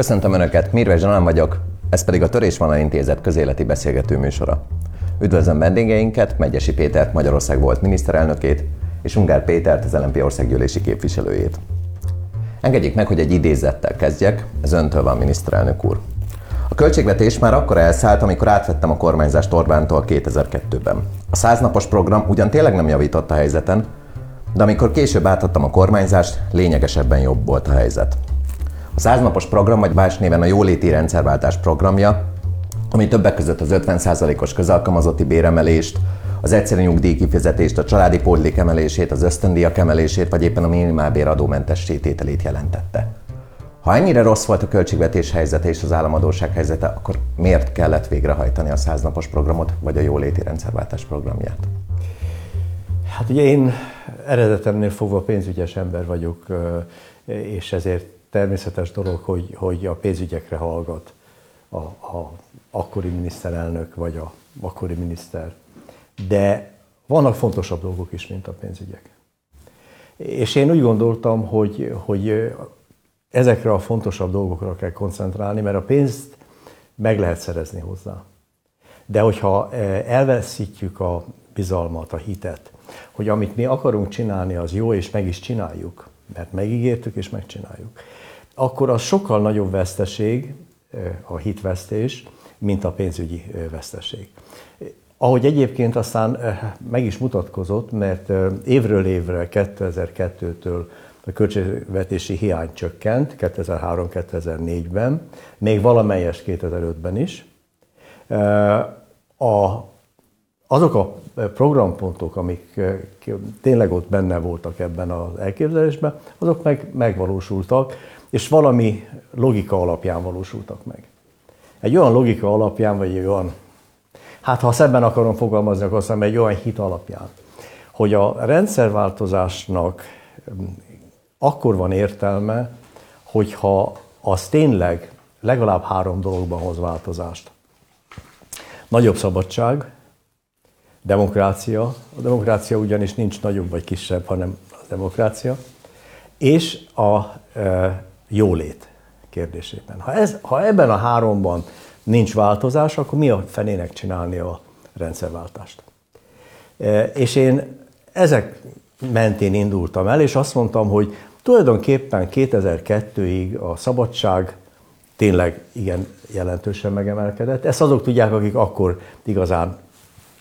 Köszöntöm Önöket, Mirve Zsanán vagyok, ez pedig a Törésvonal Intézet közéleti beszélgető műsora. Üdvözlöm vendégeinket, Megyesi Pétert, Magyarország volt miniszterelnökét, és Ungár Pétert, az LNP országgyűlési képviselőjét. Engedjék meg, hogy egy idézettel kezdjek, ez öntől van, miniszterelnök úr. A költségvetés már akkor elszállt, amikor átvettem a kormányzást Orbántól 2002-ben. A száznapos program ugyan tényleg nem javított a helyzeten, de amikor később átadtam a kormányzást, lényegesebben jobb volt a helyzet. Száznapos program, vagy más néven a jóléti rendszerváltás programja, ami többek között az 50%-os közalkalmazotti béremelést, az egyszerű nyugdíj kifizetést, a családi pótlék emelését, az ösztöndíjak emelését, vagy éppen a minimálbér adómentes tételét jelentette. Ha ennyire rossz volt a költségvetés helyzete és az államadóság helyzete, akkor miért kellett végrehajtani a száznapos programot, vagy a jóléti rendszerváltás programját? Hát ugye én eredetemnél fogva pénzügyes ember vagyok, és ezért természetes dolog, hogy, hogy a pénzügyekre hallgat a, a akkori miniszterelnök vagy a akkori miniszter. De vannak fontosabb dolgok is, mint a pénzügyek. És én úgy gondoltam, hogy, hogy ezekre a fontosabb dolgokra kell koncentrálni, mert a pénzt meg lehet szerezni hozzá. De hogyha elveszítjük a bizalmat, a hitet, hogy amit mi akarunk csinálni, az jó, és meg is csináljuk, mert megígértük és megcsináljuk, akkor az sokkal nagyobb veszteség, a hitvesztés, mint a pénzügyi veszteség. Ahogy egyébként aztán meg is mutatkozott, mert évről évre 2002-től a költségvetési hiány csökkent 2003-2004-ben, még valamelyes 2005-ben is. A, azok a programpontok, amik tényleg ott benne voltak ebben az elképzelésben, azok meg megvalósultak, és valami logika alapján valósultak meg. Egy olyan logika alapján, vagy egy olyan, hát ha szebben akarom fogalmazni, akkor azt egy olyan hit alapján, hogy a rendszerváltozásnak akkor van értelme, hogyha az tényleg legalább három dologban hoz változást. Nagyobb szabadság, demokrácia, a demokrácia ugyanis nincs nagyobb vagy kisebb, hanem a demokrácia, és a e, jólét kérdésében. Ha, ez, ha ebben a háromban nincs változás, akkor mi a fenének csinálni a rendszerváltást? E, és én ezek mentén indultam el, és azt mondtam, hogy tulajdonképpen 2002-ig a szabadság tényleg igen jelentősen megemelkedett. Ezt azok tudják, akik akkor igazán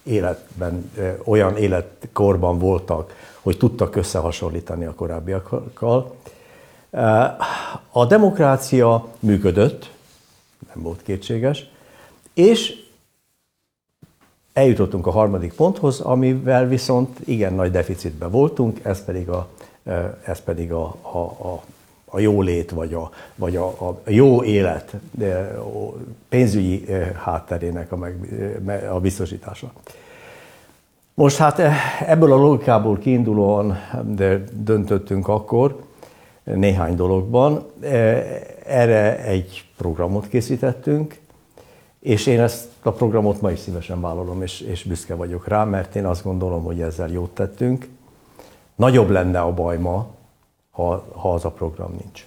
életben, olyan életkorban voltak, hogy tudtak összehasonlítani a korábbiakkal. A demokrácia működött, nem volt kétséges, és eljutottunk a harmadik ponthoz, amivel viszont igen nagy deficitben voltunk, ez pedig a, ez pedig a, a, a, a jólét, vagy a, vagy a, a jó élet pénzügyi hátterének a, meg, a biztosítása. Most hát ebből a logikából kiindulóan de döntöttünk akkor néhány dologban. Erre egy programot készítettünk, és én ezt a programot ma is szívesen vállalom, és, és büszke vagyok rá, mert én azt gondolom, hogy ezzel jót tettünk. Nagyobb lenne a baj ma, ha, ha az a program nincs.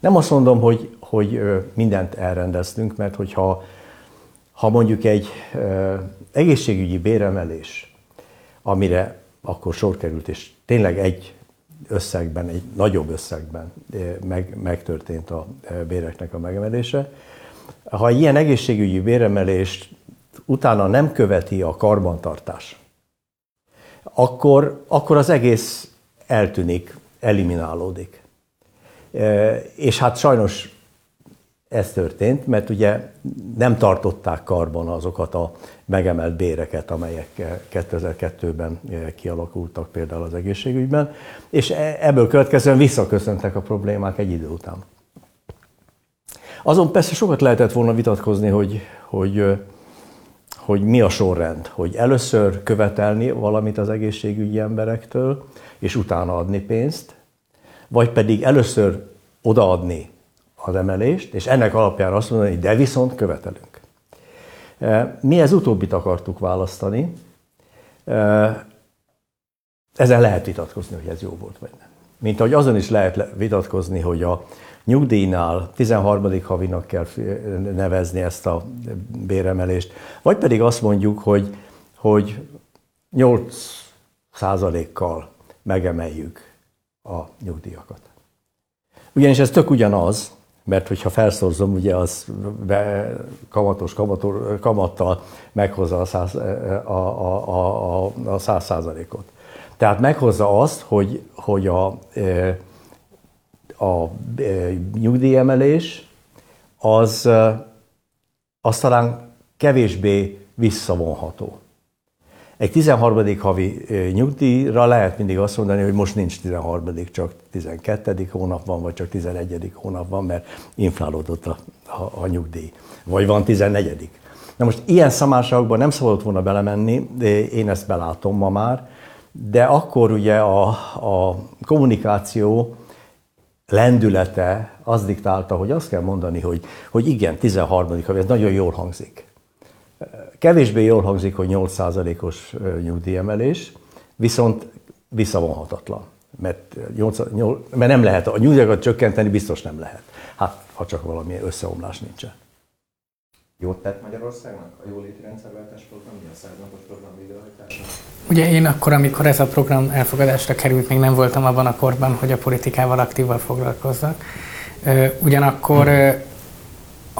Nem azt mondom, hogy, hogy mindent elrendeztünk, mert hogyha ha mondjuk egy egészségügyi béremelés, amire akkor sor került, és tényleg egy összegben, egy nagyobb összegben meg, megtörtént a béreknek a megemelése, ha ilyen egészségügyi béremelést utána nem követi a karbantartás, akkor, akkor az egész eltűnik, eliminálódik. E, és hát sajnos ez történt, mert ugye nem tartották karban azokat a megemelt béreket, amelyek 2002-ben kialakultak például az egészségügyben, és e, ebből következően visszaköszöntek a problémák egy idő után. Azon persze sokat lehetett volna vitatkozni, hogy, hogy, hogy mi a sorrend, hogy először követelni valamit az egészségügyi emberektől, és utána adni pénzt, vagy pedig először odaadni az emelést, és ennek alapján azt mondani, hogy de viszont követelünk. Mi ez utóbbit akartuk választani. Ezen lehet vitatkozni, hogy ez jó volt, vagy nem. mint ahogy azon is lehet vitatkozni, hogy a nyugdíjnál 13. havinak kell nevezni ezt a béremelést, vagy pedig azt mondjuk, hogy, hogy 8 százalékkal megemeljük a nyugdíjakat. Ugyanis ez tök ugyanaz, mert hogyha felszorzom, ugye az be, kamatos kamator, kamattal meghozza a száz, a, a, a, a, a száz százalékot. Tehát meghozza azt, hogy, hogy a, e, a e, nyugdíjemelés az, e, az talán kevésbé visszavonható. Egy 13. havi nyugdíjra lehet mindig azt mondani, hogy most nincs 13. csak 12. hónap van, vagy csak 11. hónap van, mert inflálódott a, a, a nyugdíj. Vagy van 14. Na most ilyen szamárságokban nem szabadott volna belemenni, de én ezt belátom ma már, de akkor ugye a, a kommunikáció lendülete az diktálta, hogy azt kell mondani, hogy, hogy igen, 13. havi, ez nagyon jól hangzik. Kevésbé jól hangzik, hogy 8%-os nyugdíjemelés, viszont visszavonhatatlan. Mert, 8, 8, mert nem lehet, a nyugdíjakat csökkenteni biztos nem lehet. Hát, ha csak valami összeomlás nincsen. Jót tett Magyarországnak a jóléti rendszerváltás program, a száznapos program végrehajtása? Ugye én akkor, amikor ez a program elfogadásra került, még nem voltam abban a korban, hogy a politikával aktívan foglalkozzak. Ugyanakkor hmm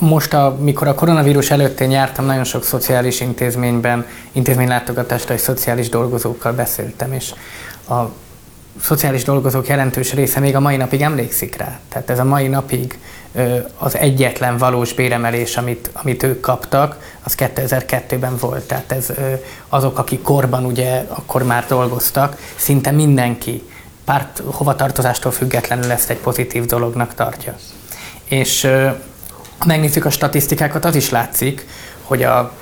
most, a, mikor a koronavírus előtt én jártam, nagyon sok szociális intézményben, intézménylátogatásra és szociális dolgozókkal beszéltem, és a szociális dolgozók jelentős része még a mai napig emlékszik rá. Tehát ez a mai napig az egyetlen valós béremelés, amit, amit ők kaptak, az 2002-ben volt. Tehát ez azok, akik korban ugye akkor már dolgoztak, szinte mindenki párt hovatartozástól függetlenül ezt egy pozitív dolognak tartja. És ha megnézzük a statisztikákat, az is látszik, hogy a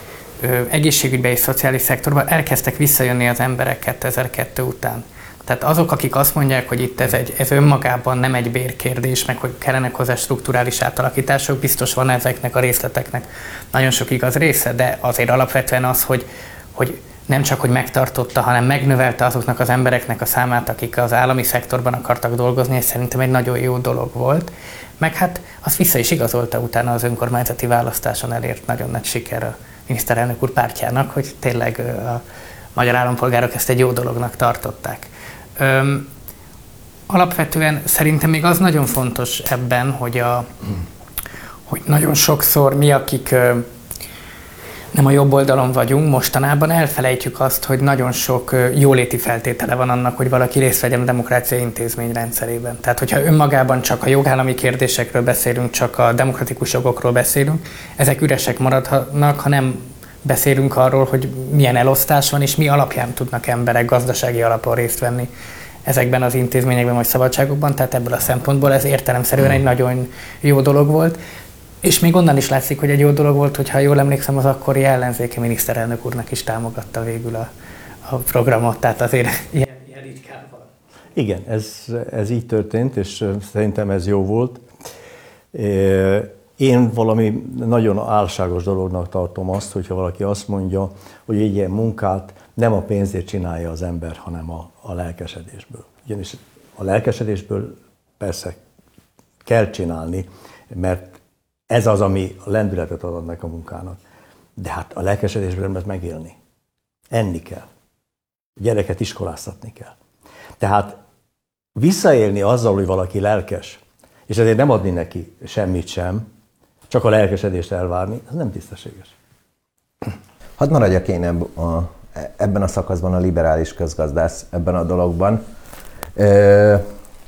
egészségügyben és szociális szektorban elkezdtek visszajönni az emberek 2002 után. Tehát azok, akik azt mondják, hogy itt ez, egy, ez önmagában nem egy bérkérdés, meg hogy kellenek hozzá strukturális átalakítások, biztos van ezeknek a részleteknek nagyon sok igaz része, de azért alapvetően az, hogy, hogy nem csak, hogy megtartotta, hanem megnövelte azoknak az embereknek a számát, akik az állami szektorban akartak dolgozni, és szerintem egy nagyon jó dolog volt. Meg hát azt vissza is igazolta utána az önkormányzati választáson elért nagyon nagy siker a miniszterelnök úr pártjának, hogy tényleg a magyar állampolgárok ezt egy jó dolognak tartották. Öm, alapvetően szerintem még az nagyon fontos ebben, hogy, a, hogy nagyon sokszor mi, akik nem a jobb oldalon vagyunk, mostanában elfelejtjük azt, hogy nagyon sok jóléti feltétele van annak, hogy valaki részt vegyen a demokrácia intézmény rendszerében. Tehát, hogyha önmagában csak a jogállami kérdésekről beszélünk, csak a demokratikus jogokról beszélünk, ezek üresek maradhatnak, ha nem beszélünk arról, hogy milyen elosztás van, és mi alapján tudnak emberek gazdasági alapon részt venni ezekben az intézményekben vagy szabadságokban, tehát ebből a szempontból ez értelemszerűen egy nagyon jó dolog volt. És még onnan is látszik, hogy egy jó dolog volt, hogyha jól emlékszem, az akkori ellenzéki miniszterelnök úrnak is támogatta végül a, a programot, tehát azért ilyen, ilyen ritkán. Igen, ez, ez így történt, és szerintem ez jó volt. Én valami nagyon álságos dolognak tartom azt, hogyha valaki azt mondja, hogy egy ilyen munkát nem a pénzért csinálja az ember, hanem a, a lelkesedésből. Ugyanis a lelkesedésből persze kell csinálni, mert ez az, ami a lendületet ad annak a munkának. De hát a lelkesedésből nem lehet megélni. Enni kell. A gyereket iskoláztatni kell. Tehát visszaélni azzal, hogy valaki lelkes, és ezért nem adni neki semmit sem, csak a lelkesedést elvárni, az nem tisztességes. Hadd maradjak én ebb a, ebben a szakaszban a liberális közgazdász ebben a dologban.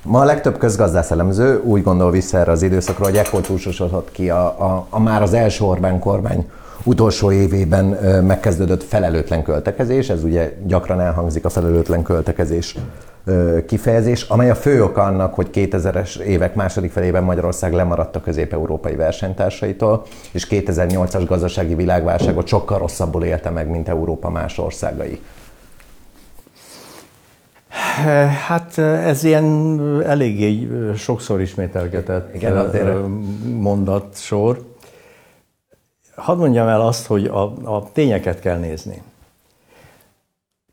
Ma a legtöbb közgazdász elemző úgy gondol vissza erre az időszakra, hogy ekkor túlsosodott ki a, a, a már az első Orbán kormány utolsó évében megkezdődött felelőtlen költekezés, ez ugye gyakran elhangzik a felelőtlen költekezés kifejezés, amely a fő oka annak, hogy 2000-es évek második felében Magyarország lemaradt a közép-európai versenytársaitól, és 2008-as gazdasági világválságot sokkal rosszabbul élte meg, mint Európa más országai. Hát ez ilyen eléggé sokszor ismételgetett Igen, mondat sor. Hadd mondjam el azt, hogy a, a tényeket kell nézni.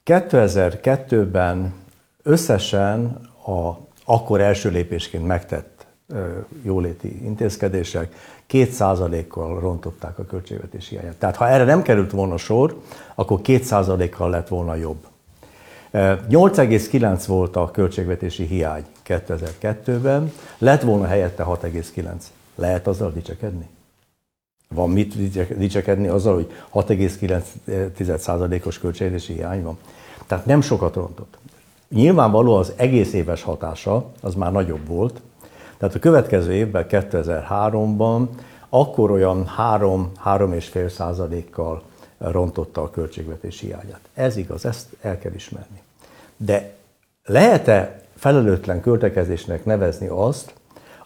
2002-ben összesen a, akkor első lépésként megtett jóléti intézkedések 2%-kal rontották a költségvetési hiányát. Tehát ha erre nem került volna sor, akkor 2%-kal lett volna jobb. 8,9 volt a költségvetési hiány 2002-ben, lett volna helyette 6,9. Lehet azzal dicsekedni? Van mit dicsekedni azzal, hogy 6,9%-os költségvetési hiány van? Tehát nem sokat rontott. Nyilvánvaló az egész éves hatása, az már nagyobb volt. Tehát a következő évben, 2003-ban, akkor olyan 3-3,5 százalékkal rontotta a költségvetési hiányát. Ez igaz, ezt el kell ismerni. De lehet-e felelőtlen költekezésnek nevezni azt,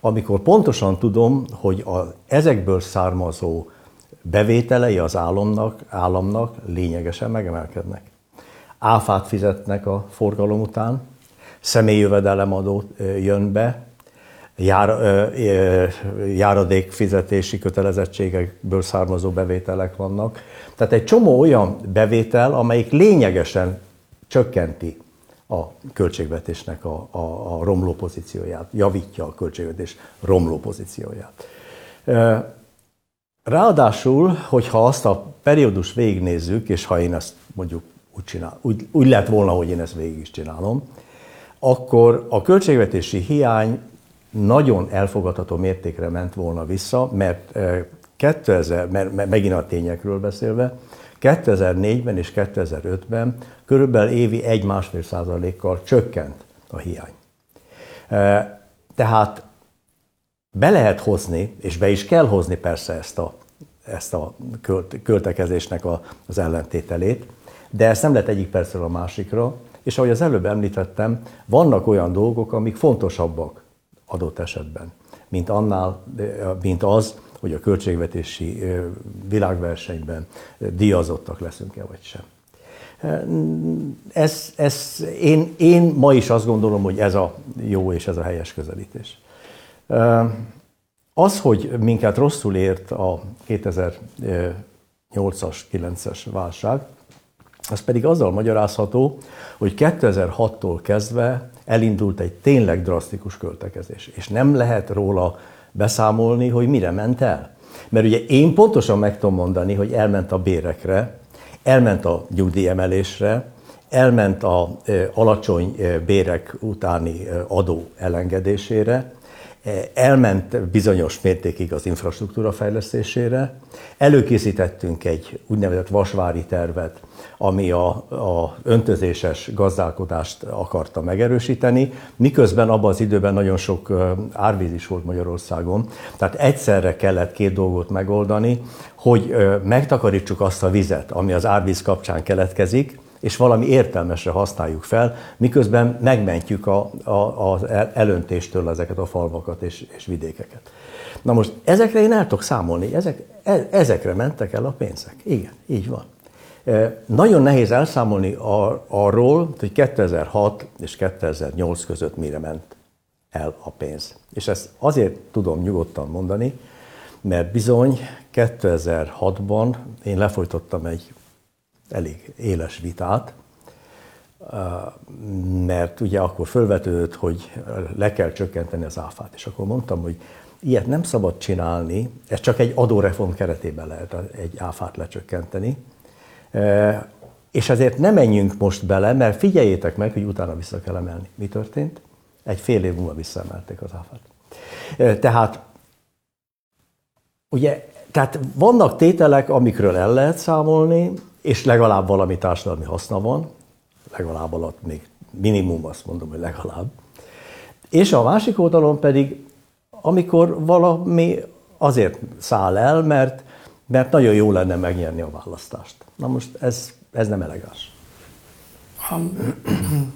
amikor pontosan tudom, hogy a, ezekből származó bevételei az államnak, államnak lényegesen megemelkednek. Áfát fizetnek a forgalom után, személyjövedelemadó jön be, jár, járadék fizetési kötelezettségekből származó bevételek vannak. Tehát egy csomó olyan bevétel, amelyik lényegesen csökkenti a költségvetésnek a, a, a romló pozícióját, javítja a költségvetés romló pozícióját. Ráadásul, hogyha azt a periódus végignézzük, és ha én ezt mondjuk úgy, csinál, úgy, úgy lett volna, hogy én ezt végig is csinálom, akkor a költségvetési hiány nagyon elfogadható mértékre ment volna vissza, mert 2000, mert megint a tényekről beszélve, 2004-ben és 2005-ben körülbelül évi 1-1,5 százalékkal csökkent a hiány. Tehát be lehet hozni, és be is kell hozni persze ezt a, ezt a költekezésnek az ellentételét, de ezt nem lehet egyik percről a másikra, és ahogy az előbb említettem, vannak olyan dolgok, amik fontosabbak adott esetben, mint, annál, mint az, hogy a költségvetési világversenyben díjazottak leszünk-e vagy sem. Ez, ez, én, én ma is azt gondolom, hogy ez a jó és ez a helyes közelítés. Az, hogy minket rosszul ért a 2008-as, 9-es válság, az pedig azzal magyarázható, hogy 2006-tól kezdve elindult egy tényleg drasztikus költekezés, és nem lehet róla beszámolni, hogy mire ment el. Mert ugye én pontosan meg tudom mondani, hogy elment a bérekre, elment a nyugdíjemelésre, elment a alacsony bérek utáni adó elengedésére, elment bizonyos mértékig az infrastruktúra fejlesztésére, előkészítettünk egy úgynevezett vasvári tervet, ami a, a öntözéses gazdálkodást akarta megerősíteni, miközben abban az időben nagyon sok árvíz is volt Magyarországon, tehát egyszerre kellett két dolgot megoldani, hogy megtakarítsuk azt a vizet, ami az árvíz kapcsán keletkezik, és valami értelmesre használjuk fel, miközben megmentjük a, a, az elöntéstől ezeket a falvakat és, és vidékeket. Na most ezekre én el tudok számolni, ezek, e, ezekre mentek el a pénzek. Igen, így van. E, nagyon nehéz elszámolni ar, arról, hogy 2006 és 2008 között mire ment el a pénz. És ezt azért tudom nyugodtan mondani, mert bizony 2006-ban én lefolytottam egy elég éles vitát, mert ugye akkor fölvetődött, hogy le kell csökkenteni az áfát. És akkor mondtam, hogy ilyet nem szabad csinálni, ez csak egy adóreform keretében lehet egy áfát lecsökkenteni. És ezért nem menjünk most bele, mert figyeljétek meg, hogy utána vissza kell emelni. Mi történt? Egy fél év múlva visszaemelték az áfát. Tehát ugye, tehát vannak tételek, amikről el lehet számolni, és legalább valami társadalmi haszna van, legalább alatt még minimum azt mondom, hogy legalább. És a másik oldalon pedig, amikor valami azért száll el, mert, mert nagyon jó lenne megnyerni a választást. Na most ez, ez nem elegáns.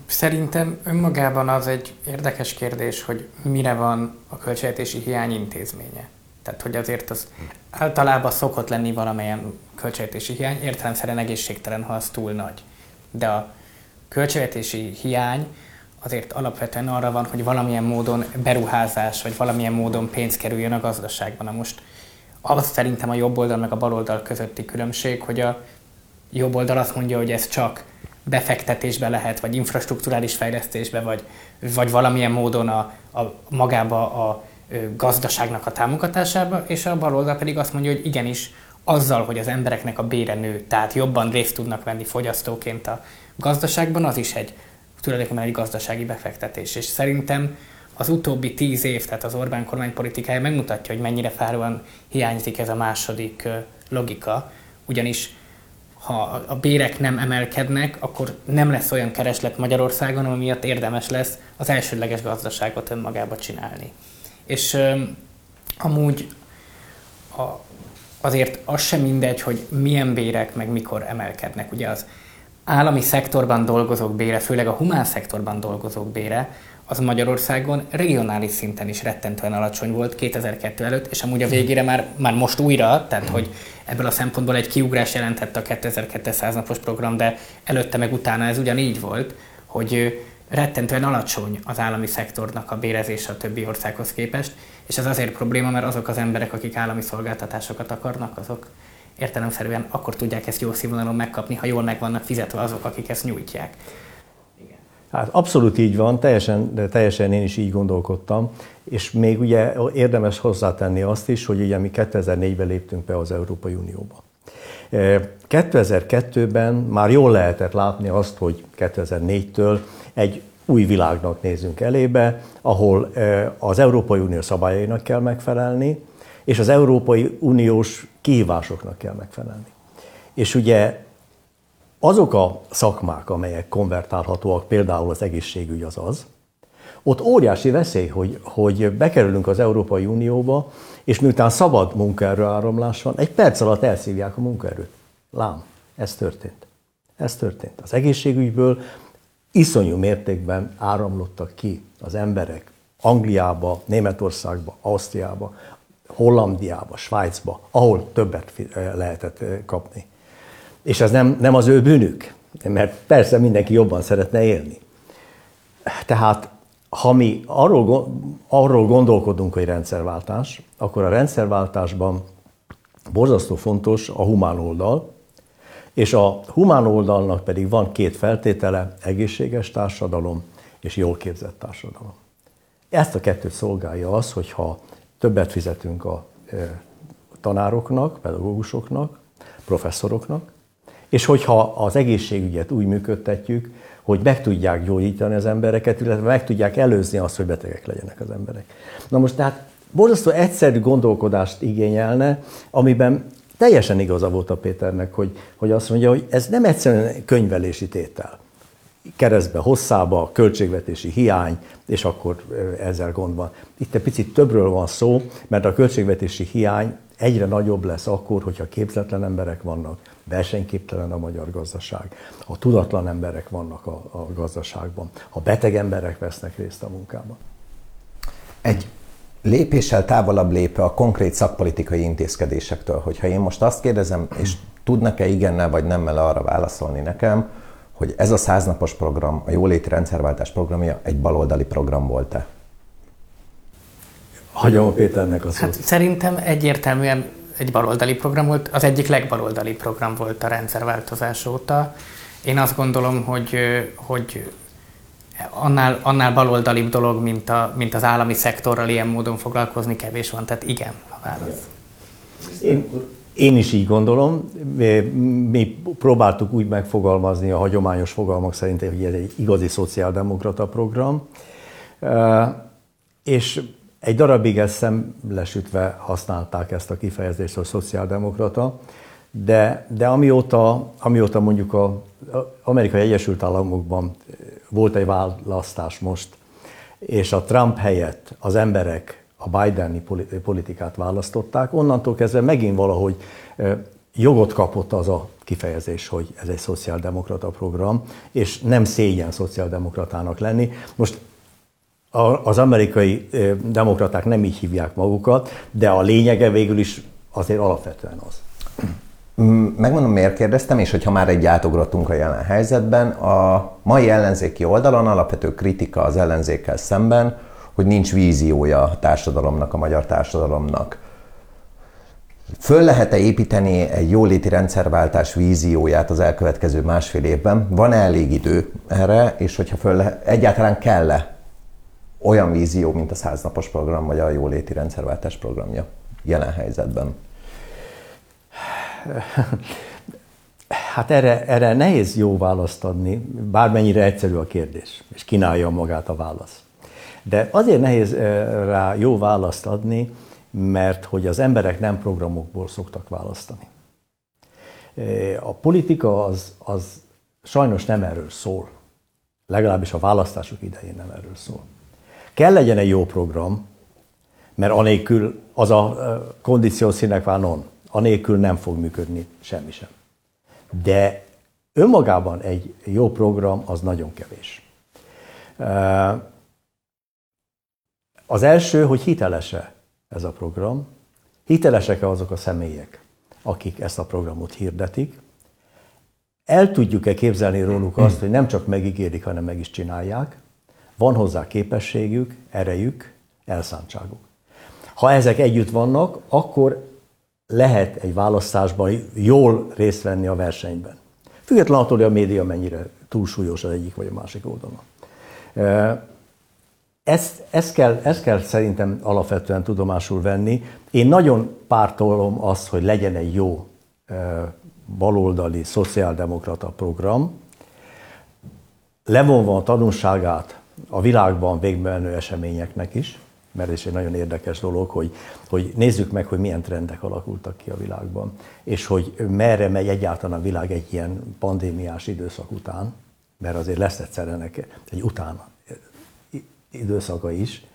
Szerintem önmagában az egy érdekes kérdés, hogy mire van a költségvetési hiány intézménye. Tehát, hogy azért az általában szokott lenni valamilyen költségvetési hiány, értelemszerűen egészségtelen, ha az túl nagy. De a költségvetési hiány azért alapvetően arra van, hogy valamilyen módon beruházás, vagy valamilyen módon pénz kerüljön a gazdaságban. Na most az szerintem a jobb oldal meg a bal oldal közötti különbség, hogy a jobb oldal azt mondja, hogy ez csak befektetésbe lehet, vagy infrastruktúrális fejlesztésbe, vagy, vagy valamilyen módon a, a magába a gazdaságnak a támogatásába, és a baloldal pedig azt mondja, hogy igenis, azzal, hogy az embereknek a bére nő, tehát jobban részt tudnak venni fogyasztóként a gazdaságban, az is egy tulajdonképpen egy gazdasági befektetés. És szerintem az utóbbi tíz év, tehát az Orbán kormány politikája megmutatja, hogy mennyire fáróan hiányzik ez a második logika, ugyanis ha a bérek nem emelkednek, akkor nem lesz olyan kereslet Magyarországon, ami miatt érdemes lesz az elsődleges gazdaságot önmagába csinálni. És amúgy a, azért az sem mindegy, hogy milyen bérek meg mikor emelkednek. Ugye az állami szektorban dolgozók bére, főleg a humán szektorban dolgozók bére, az Magyarországon regionális szinten is rettentően alacsony volt 2002 előtt, és amúgy a végére már, már most újra, tehát hogy ebből a szempontból egy kiugrás jelentette a 2200 napos program, de előtte meg utána ez ugyanígy volt, hogy rettentően alacsony az állami szektornak a bérezése a többi országhoz képest, és ez azért probléma, mert azok az emberek, akik állami szolgáltatásokat akarnak, azok értelemszerűen akkor tudják ezt jó színvonalon megkapni, ha jól meg vannak fizetve azok, akik ezt nyújtják. Hát abszolút így van, teljesen, de teljesen én is így gondolkodtam, és még ugye érdemes hozzátenni azt is, hogy ugye mi 2004-ben léptünk be az Európai Unióba. 2002-ben már jól lehetett látni azt, hogy 2004-től egy új világnak nézünk elébe, ahol az Európai Unió szabályainak kell megfelelni, és az Európai Uniós kihívásoknak kell megfelelni. És ugye azok a szakmák, amelyek konvertálhatóak, például az egészségügy az az, ott óriási veszély, hogy, hogy bekerülünk az Európai Unióba, és miután szabad munkaerő áramlás van, egy perc alatt elszívják a munkaerőt. Lám, ez történt. Ez történt. Az egészségügyből iszonyú mértékben áramlottak ki az emberek Angliába, Németországba, Ausztriába, Hollandiába, Svájcba, ahol többet lehetett kapni. És ez nem, nem az ő bűnük, mert persze mindenki jobban szeretne élni. Tehát ha mi arról, arról gondolkodunk, hogy rendszerváltás, akkor a rendszerváltásban borzasztó fontos a humán oldal, és a humán oldalnak pedig van két feltétele, egészséges társadalom és jól képzett társadalom. Ezt a kettőt szolgálja az, hogyha többet fizetünk a tanároknak, pedagógusoknak, professzoroknak, és hogyha az egészségügyet úgy működtetjük, hogy meg tudják gyógyítani az embereket, illetve meg tudják előzni azt, hogy betegek legyenek az emberek. Na most tehát borzasztó egyszerű gondolkodást igényelne, amiben teljesen igaza volt a Péternek, hogy, hogy azt mondja, hogy ez nem egyszerűen könyvelési tétel. Keresztbe, hosszába, költségvetési hiány, és akkor ezzel gond van. Itt egy picit többről van szó, mert a költségvetési hiány egyre nagyobb lesz akkor, hogyha képzetlen emberek vannak, versenyképtelen a magyar gazdaság, ha tudatlan emberek vannak a, a gazdaságban, ha beteg emberek vesznek részt a munkában. Egy lépéssel távolabb lépve a konkrét szakpolitikai intézkedésektől, hogyha én most azt kérdezem, és tudnak-e igennel vagy nemmel arra válaszolni nekem, hogy ez a száznapos program, a jóléti rendszerváltás programja egy baloldali program volt-e? Hagyom a Péternek a szót. Hát szerintem egyértelműen egy baloldali program volt, az egyik legbaloldali program volt a rendszerváltozás óta. Én azt gondolom, hogy, hogy annál, annál baloldalibb dolog, mint, a, mint az állami szektorral ilyen módon foglalkozni, kevés van. Tehát igen, a válasz. Én, én is így gondolom. Mi, próbáltuk úgy megfogalmazni a hagyományos fogalmak szerint, hogy ez egy igazi szociáldemokrata program. És egy darabig ezt szemlesütve használták ezt a kifejezést, hogy szociáldemokrata, de, de amióta, amióta mondjuk az Amerikai Egyesült Államokban volt egy választás most, és a Trump helyett az emberek a Bideni politikát választották, onnantól kezdve megint valahogy jogot kapott az a kifejezés, hogy ez egy szociáldemokrata program, és nem szégyen szociáldemokratának lenni. Most az amerikai demokraták nem így hívják magukat, de a lényege végül is azért alapvetően az. Mm, megmondom, miért kérdeztem, és hogyha már egy átugrottunk a jelen helyzetben, a mai ellenzéki oldalon alapvető kritika az ellenzékkel szemben, hogy nincs víziója a társadalomnak, a magyar társadalomnak. Föl lehet-e építeni egy jóléti rendszerváltás vízióját az elkövetkező másfél évben? Van-e elég idő erre, és hogyha föl lehet, egyáltalán kell-e olyan vízió, mint a száznapos program, vagy a jóléti rendszerváltás programja jelen helyzetben? Hát erre, erre nehéz jó választ adni, bármennyire egyszerű a kérdés, és kínálja magát a válasz. De azért nehéz eh, rá jó választ adni, mert hogy az emberek nem programokból szoktak választani. Eh, a politika az, az sajnos nem erről szól. Legalábbis a választások idején nem erről szól. Kell legyen egy jó program, mert anélkül az a kondíció színek non, anélkül nem fog működni semmi sem. De önmagában egy jó program az nagyon kevés. Az első, hogy hitelese ez a program, hitelesek-e azok a személyek, akik ezt a programot hirdetik, el tudjuk-e képzelni róluk azt, hogy nem csak megígérik, hanem meg is csinálják, van hozzá képességük, erejük, elszántságuk. Ha ezek együtt vannak, akkor lehet egy választásban jól részt venni a versenyben. Független attól, hogy a média mennyire túlsúlyos az egyik vagy a másik oldalon. Ezt, ezt, kell, ezt kell szerintem alapvetően tudomásul venni. Én nagyon pártolom azt, hogy legyen egy jó baloldali, szociáldemokrata program, levonva a tanulságát a világban végbenő eseményeknek is, mert ez egy nagyon érdekes dolog, hogy, hogy nézzük meg, hogy milyen trendek alakultak ki a világban, és hogy merre megy egyáltalán a világ egy ilyen pandémiás időszak után, mert azért lesz egyszer ennek egy utána időszaka is,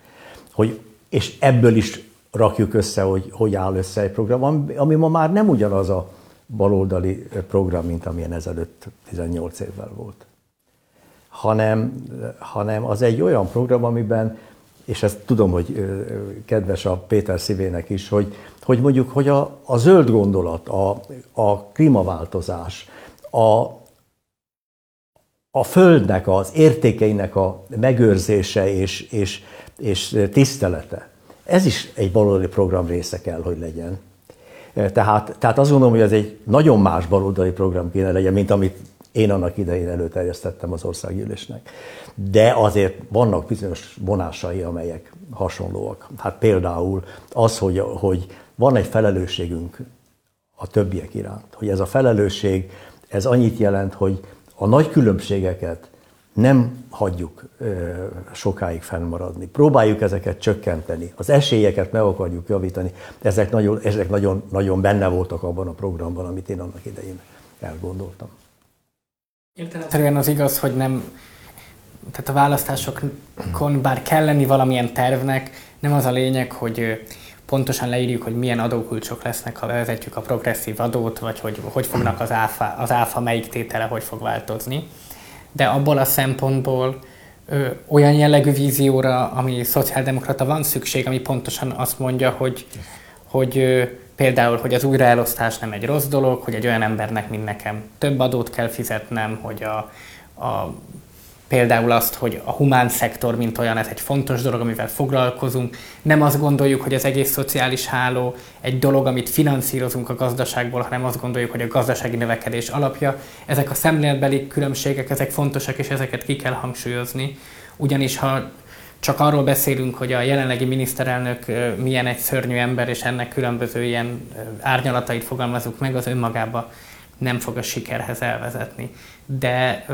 hogy, és ebből is rakjuk össze, hogy hogy áll össze egy program, ami ma már nem ugyanaz a baloldali program, mint amilyen ezelőtt 18 évvel volt, hanem, hanem az egy olyan program, amiben és ezt tudom, hogy kedves a Péter szívének is, hogy, hogy mondjuk, hogy a, a zöld gondolat, a, a klímaváltozás, a, a földnek, az értékeinek a megőrzése és, és, és tisztelete, ez is egy baloldali program része kell, hogy legyen. Tehát, tehát azt gondolom, hogy ez egy nagyon más baloldali program kéne legyen, mint amit én annak idején előterjesztettem az országgyűlésnek. De azért vannak bizonyos vonásai, amelyek hasonlóak. Hát például az, hogy, hogy van egy felelősségünk a többiek iránt. Hogy ez a felelősség, ez annyit jelent, hogy a nagy különbségeket nem hagyjuk sokáig fennmaradni. Próbáljuk ezeket csökkenteni, az esélyeket meg akarjuk javítani. Ezek nagyon, ezek nagyon, nagyon benne voltak abban a programban, amit én annak idején elgondoltam. Értelemszerűen az igaz, hogy nem, tehát a választásokon bár kell lenni valamilyen tervnek, nem az a lényeg, hogy pontosan leírjuk, hogy milyen adókulcsok lesznek, ha vezetjük a progresszív adót, vagy hogy hogy fognak az áfa, az áfa melyik tétele hogy fog változni. De abból a szempontból ö, olyan jellegű vízióra, ami szociáldemokrata van szükség, ami pontosan azt mondja, hogy, hogy ö, Például, hogy az újraelosztás nem egy rossz dolog, hogy egy olyan embernek, mint nekem több adót kell fizetnem, hogy a, a például azt, hogy a humán szektor, mint olyan, ez egy fontos dolog, amivel foglalkozunk. Nem azt gondoljuk, hogy az egész szociális háló egy dolog, amit finanszírozunk a gazdaságból, hanem azt gondoljuk, hogy a gazdasági növekedés alapja. Ezek a szemléletbeli különbségek, ezek fontosak, és ezeket ki kell hangsúlyozni. Ugyanis ha csak arról beszélünk, hogy a jelenlegi miniszterelnök milyen egy szörnyű ember, és ennek különböző ilyen árnyalatait fogalmazunk meg, az önmagába nem fog a sikerhez elvezetni. De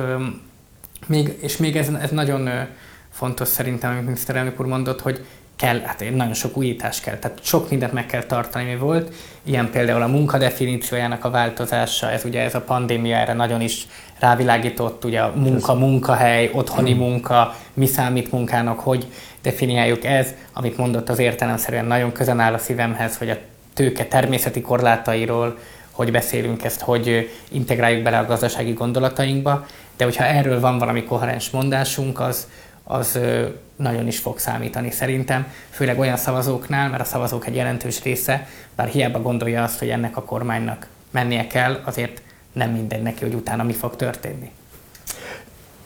még, és még ez, ez nagyon fontos szerintem, amit miniszterelnök úr mondott, hogy kell, hát nagyon sok újítás kell, tehát sok mindent meg kell tartani, mi volt. Ilyen például a munka definíciójának a változása, ez ugye ez a pandémia erre nagyon is rávilágított, ugye a munka, munkahely, otthoni hmm. munka, mi számít munkának, hogy definiáljuk ez, amit mondott az értelemszerűen nagyon közel áll a szívemhez, hogy a tőke természeti korlátairól, hogy beszélünk ezt, hogy integráljuk bele a gazdasági gondolatainkba, de hogyha erről van valami koherens mondásunk, az, az nagyon is fog számítani szerintem, főleg olyan szavazóknál, mert a szavazók egy jelentős része, bár hiába gondolja azt, hogy ennek a kormánynak mennie kell, azért nem mindegy neki, hogy utána mi fog történni.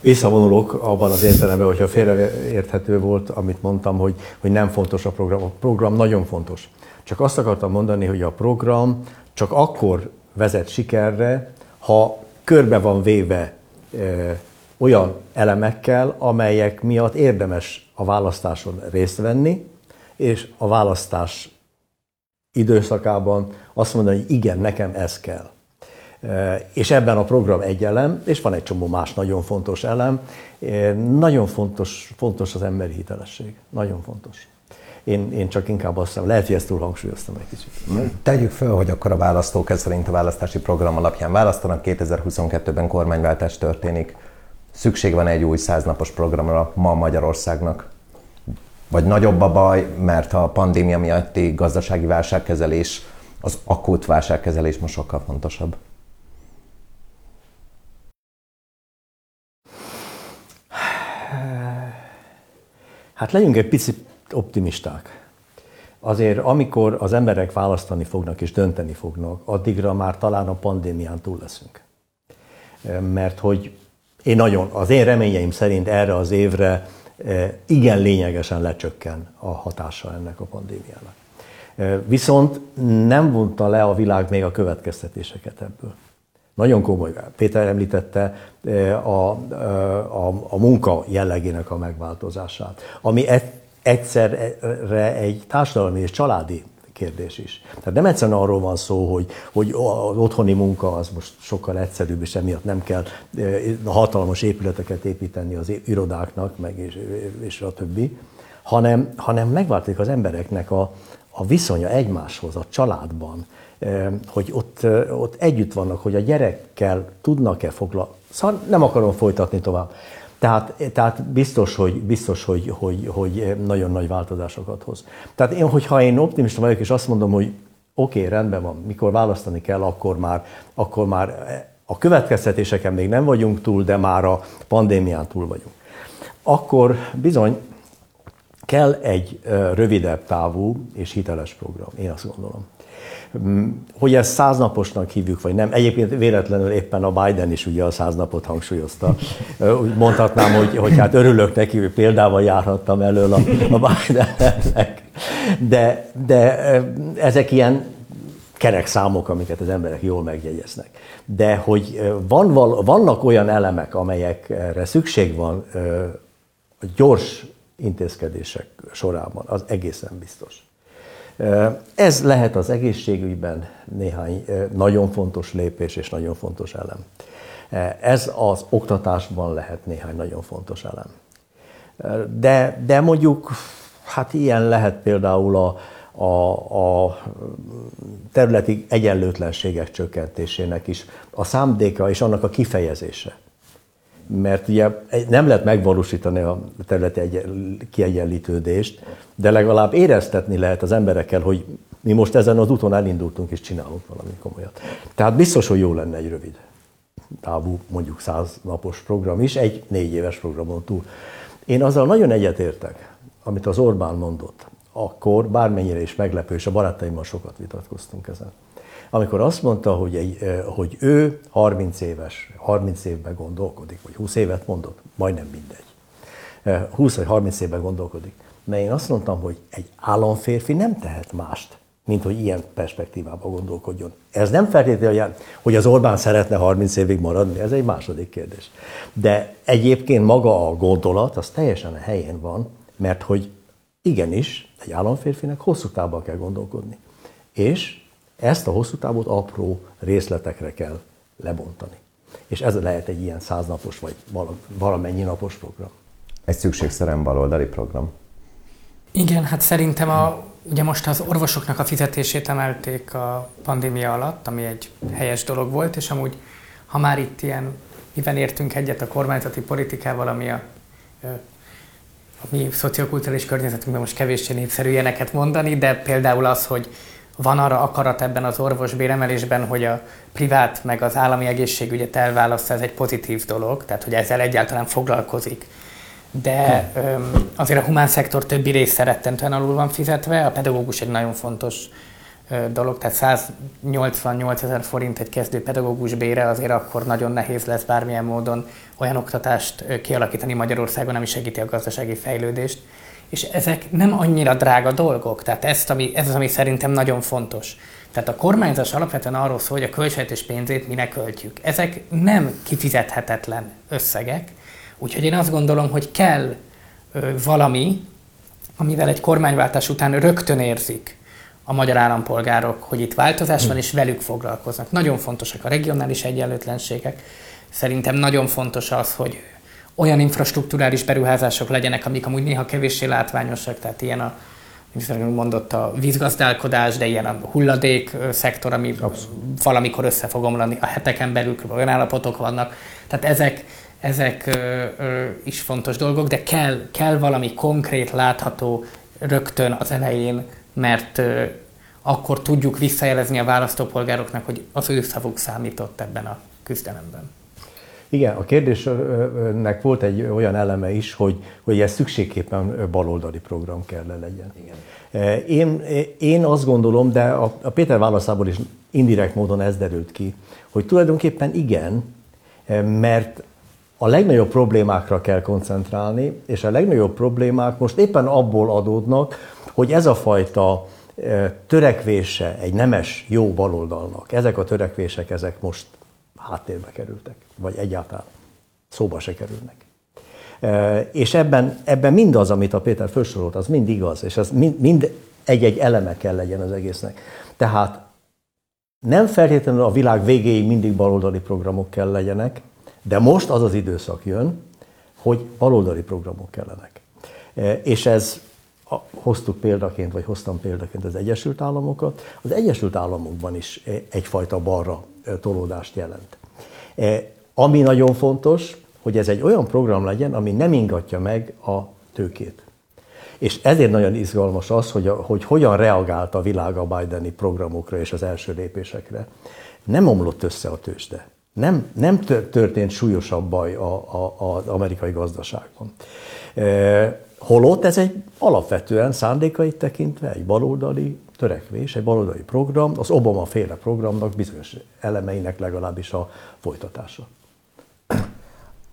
Visszavonulok abban az értelemben, hogyha félreérthető volt, amit mondtam, hogy, hogy nem fontos a program. A program nagyon fontos. Csak azt akartam mondani, hogy a program csak akkor vezet sikerre, ha körbe van véve olyan elemekkel, amelyek miatt érdemes a választáson részt venni, és a választás időszakában azt mondani, hogy igen, nekem ez kell. És ebben a program egy elem, és van egy csomó más nagyon fontos elem. Nagyon fontos, fontos az emberi hitelesség. Nagyon fontos. Én, én csak inkább azt hiszem, lehet, hogy ezt túl hangsúlyoztam egy kicsit. Tegyük föl, hogy akkor a választók ez szerint a választási program alapján választanak, 2022-ben kormányváltás történik. Szükség van egy új száznapos programra ma Magyarországnak? Vagy nagyobb a baj, mert a pandémia miatti gazdasági válságkezelés, az akut válságkezelés most sokkal fontosabb? Hát legyünk egy picit optimisták. Azért amikor az emberek választani fognak és dönteni fognak, addigra már talán a pandémián túl leszünk. Mert hogy én nagyon, az én reményeim szerint erre az évre e, igen lényegesen lecsökken a hatása ennek a pandémiának. E, viszont nem vonta le a világ még a következtetéseket ebből. Nagyon komoly. Péter említette eh, a, a, a munka jellegének a megváltozását, ami egyszerre egy társadalmi és családi kérdés is. Tehát nem egyszerűen arról van szó, hogy, hogy az otthoni munka az most sokkal egyszerűbb, és emiatt nem kell hatalmas épületeket építeni az irodáknak, meg és, és a többi, hanem, hanem megváltozik az embereknek a, a viszonya egymáshoz, a családban, hogy ott, ott együtt vannak, hogy a gyerekkel tudnak-e foglalkozni. Szóval nem akarom folytatni tovább. Tehát, tehát biztos, hogy, biztos hogy, hogy, hogy nagyon nagy változásokat hoz. Tehát én, hogyha én optimista vagyok, és azt mondom, hogy oké, okay, rendben van, mikor választani kell, akkor már, akkor már a következtetéseken még nem vagyunk túl, de már a pandémián túl vagyunk. Akkor bizony kell egy rövidebb távú és hiteles program, én azt gondolom. Hogy ezt száznaposnak hívjuk, vagy nem. Egyébként véletlenül éppen a Biden is ugye a száznapot hangsúlyozta. Úgy mondhatnám, hogy, hogy hát örülök neki, hogy példával járhattam elől a, a Bidennek. De, de ezek ilyen kerek számok, amiket az emberek jól megjegyeznek. De hogy van, vannak olyan elemek, amelyekre szükség van gyors intézkedések sorában, az egészen biztos. Ez lehet az egészségügyben néhány nagyon fontos lépés és nagyon fontos elem. Ez az oktatásban lehet néhány nagyon fontos elem. De, de mondjuk, hát ilyen lehet például a, a, a területi egyenlőtlenségek csökkentésének is a számdéka és annak a kifejezése mert ugye nem lehet megvalósítani a területi kiegyenlítődést, de legalább éreztetni lehet az emberekkel, hogy mi most ezen az úton elindultunk és csinálunk valami komolyat. Tehát biztos, hogy jó lenne egy rövid távú, mondjuk száz napos program is, egy négy éves programon túl. Én azzal nagyon egyetértek, amit az Orbán mondott. Akkor bármennyire is meglepő, és a barátaimmal sokat vitatkoztunk ezen amikor azt mondta, hogy, egy, hogy ő 30 éves, 30 évben gondolkodik, vagy 20 évet mondott, majdnem mindegy. 20 vagy 30 évben gondolkodik. Mert én azt mondtam, hogy egy államférfi nem tehet mást, mint hogy ilyen perspektívában gondolkodjon. Ez nem feltétlenül, hogy az Orbán szeretne 30 évig maradni, ez egy második kérdés. De egyébként maga a gondolat, az teljesen a helyén van, mert hogy igenis, egy államférfinek hosszú távban kell gondolkodni. És ezt a hosszú távot apró részletekre kell lebontani. És ez lehet egy ilyen száznapos vagy valamennyi napos program. Egy szükségszerűen baloldali program. Igen, hát szerintem a, ugye most az orvosoknak a fizetését emelték a pandémia alatt, ami egy helyes dolog volt, és amúgy, ha már itt ilyen, miben értünk egyet a kormányzati politikával, ami a, a mi szociokulturális környezetünkben most kevéssé népszerű ilyeneket mondani, de például az, hogy van arra akarat ebben az orvosbéremelésben, hogy a privát meg az állami egészségügyet elválasztja, ez egy pozitív dolog, tehát hogy ezzel egyáltalán foglalkozik. De öm, azért a humán szektor többi része rettentően alul van fizetve, a pedagógus egy nagyon fontos dolog, tehát 188 ezer forint egy kezdő pedagógus bére, azért akkor nagyon nehéz lesz bármilyen módon olyan oktatást kialakítani Magyarországon, ami segíti a gazdasági fejlődést. És ezek nem annyira drága dolgok, tehát ezt, ami, ez az, ami szerintem nagyon fontos. Tehát a kormányzás alapvetően arról szól, hogy a költségvetés pénzét minek költjük. Ezek nem kifizethetetlen összegek, úgyhogy én azt gondolom, hogy kell ö, valami, amivel egy kormányváltás után rögtön érzik a magyar állampolgárok, hogy itt változás van, és velük foglalkoznak. Nagyon fontosak a regionális egyenlőtlenségek. Szerintem nagyon fontos az, hogy olyan infrastruktúrális beruházások legyenek, amik amúgy néha kevéssé látványosak, tehát ilyen a mondott a vízgazdálkodás, de ilyen a hulladék szektor, ami Abszolút. valamikor össze fog omlani, a heteken belül olyan állapotok vannak. Tehát ezek, ezek ö, ö, is fontos dolgok, de kell, kell valami konkrét, látható rögtön az elején, mert ö, akkor tudjuk visszajelezni a választópolgároknak, hogy az ő szavuk számított ebben a küzdelemben. Igen, a kérdésnek volt egy olyan eleme is, hogy, hogy ez szükségképpen baloldali program kell legyen. Igen. E, én, én azt gondolom, de a, a Péter válaszából is indirekt módon ez derült ki, hogy tulajdonképpen igen, e, mert a legnagyobb problémákra kell koncentrálni, és a legnagyobb problémák most éppen abból adódnak, hogy ez a fajta e, törekvése egy nemes, jó baloldalnak, ezek a törekvések, ezek most háttérbe kerültek, vagy egyáltalán szóba se kerülnek. És ebben, ebben mindaz, amit a Péter felsorolt, az mind igaz, és mind, mind egy-egy eleme kell legyen az egésznek. Tehát nem feltétlenül a világ végéig mindig baloldali programok kell legyenek, de most az az időszak jön, hogy baloldali programok kellenek. És ez hoztuk példaként, vagy hoztam példaként az Egyesült Államokat. Az Egyesült Államokban is egyfajta balra tolódást jelent. Ami nagyon fontos, hogy ez egy olyan program legyen, ami nem ingatja meg a tőkét. És ezért nagyon izgalmas az, hogy, a, hogy hogyan reagált a világ a Bideni programokra és az első lépésekre. Nem omlott össze a tőzsde. Nem, nem történt súlyosabb baj a, a, az amerikai gazdaságban. Holott ez egy alapvetően szándékait tekintve egy baloldali törekvés, egy baloldali program, az Obama féle programnak bizonyos elemeinek legalábbis a folytatása.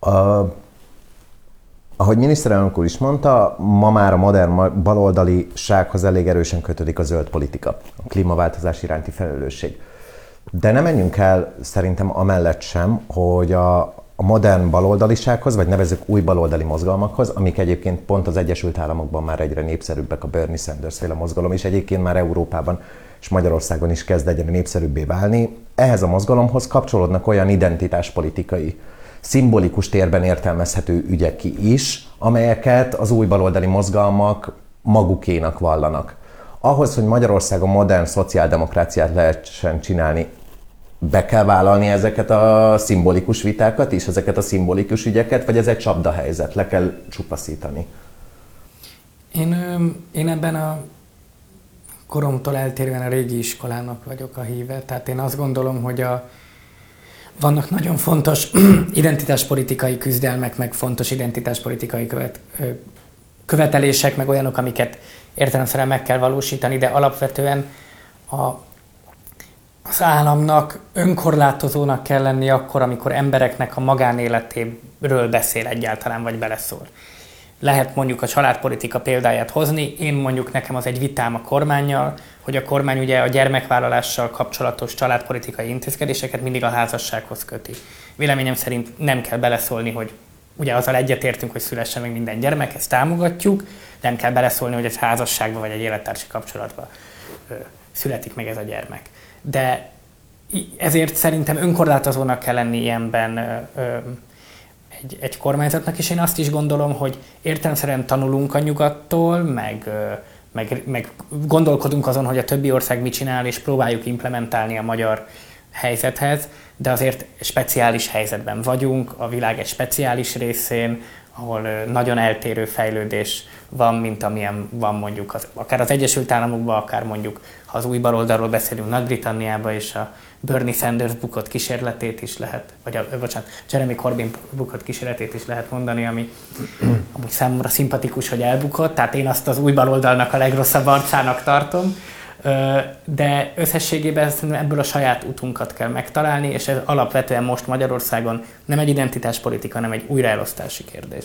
A, ahogy miniszterelnök úr is mondta, ma már a modern baloldalisághoz elég erősen kötődik a zöld politika, a klímaváltozás iránti felelősség. De nem menjünk el szerintem amellett sem, hogy a, a modern baloldalisághoz, vagy nevezük új baloldali mozgalmakhoz, amik egyébként pont az Egyesült Államokban már egyre népszerűbbek, a Bernie Sanders féle mozgalom, és egyébként már Európában és Magyarországon is kezd egyre népszerűbbé válni. Ehhez a mozgalomhoz kapcsolódnak olyan identitáspolitikai szimbolikus térben értelmezhető ügyek is, amelyeket az új baloldali mozgalmak magukénak vallanak. Ahhoz, hogy Magyarországon modern szociáldemokráciát lehessen csinálni, be kell vállalni ezeket a szimbolikus vitákat is, ezeket a szimbolikus ügyeket, vagy ez egy csapdahelyzet, le kell csupaszítani? Én, én ebben a koromtól eltérően a régi iskolának vagyok a híve, tehát én azt gondolom, hogy a, vannak nagyon fontos identitáspolitikai küzdelmek, meg fontos identitáspolitikai követ, követelések, meg olyanok, amiket értelemszerűen meg kell valósítani, de alapvetően a, az államnak önkorlátozónak kell lenni akkor, amikor embereknek a magánéletéről beszél egyáltalán, vagy beleszól. Lehet mondjuk a családpolitika példáját hozni, én mondjuk nekem az egy vitám a kormányjal, hogy a kormány ugye a gyermekvállalással kapcsolatos családpolitikai intézkedéseket mindig a házassághoz köti. Véleményem szerint nem kell beleszólni, hogy ugye azzal egyetértünk, hogy szülessen meg minden gyermek, ezt támogatjuk, nem kell beleszólni, hogy egy házasságban vagy egy élettársi kapcsolatban ö, születik meg ez a gyermek. De ezért szerintem önkorlátozónak kell lenni ilyenben egy, egy kormányzatnak, és én azt is gondolom, hogy értelemszerűen tanulunk a nyugattól, meg meg, meg gondolkodunk azon, hogy a többi ország mit csinál, és próbáljuk implementálni a magyar helyzethez, de azért speciális helyzetben vagyunk, a világ egy speciális részén, ahol nagyon eltérő fejlődés van, mint amilyen van mondjuk az, akár az Egyesült Államokban, akár mondjuk, ha az új baloldalról beszélünk, Nagy-Britanniában és a Bernie Sanders bukott kísérletét is lehet, vagy a, bocsánat, Jeremy Corbyn bukott kísérletét is lehet mondani, ami amúgy számomra szimpatikus, hogy elbukott, tehát én azt az új baloldalnak a legrosszabb arcának tartom, de összességében ebből a saját utunkat kell megtalálni, és ez alapvetően most Magyarországon nem egy identitáspolitika, hanem egy újraelosztási kérdés.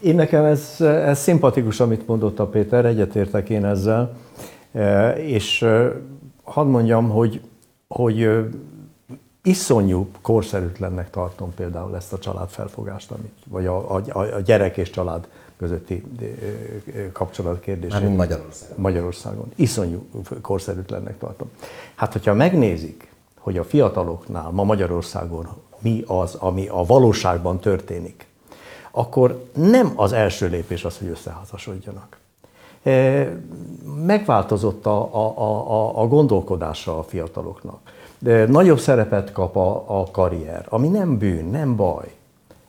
Én nekem ez, ez szimpatikus, amit mondott a Péter, egyetértek én ezzel, és hadd mondjam, hogy, hogy iszonyú korszerűtlennek tartom például ezt a családfelfogást, amit, vagy a, a, a gyerek és család közötti kapcsolat kérdését. Mármint Magyarországon. Magyarországon. Iszonyú korszerűtlennek tartom. Hát, hogyha megnézik, hogy a fiataloknál ma Magyarországon mi az, ami a valóságban történik, akkor nem az első lépés az, hogy összeházasodjanak. Megváltozott a, a, a, a gondolkodása a fiataloknak. De nagyobb szerepet kap a, a karrier, ami nem bűn, nem baj.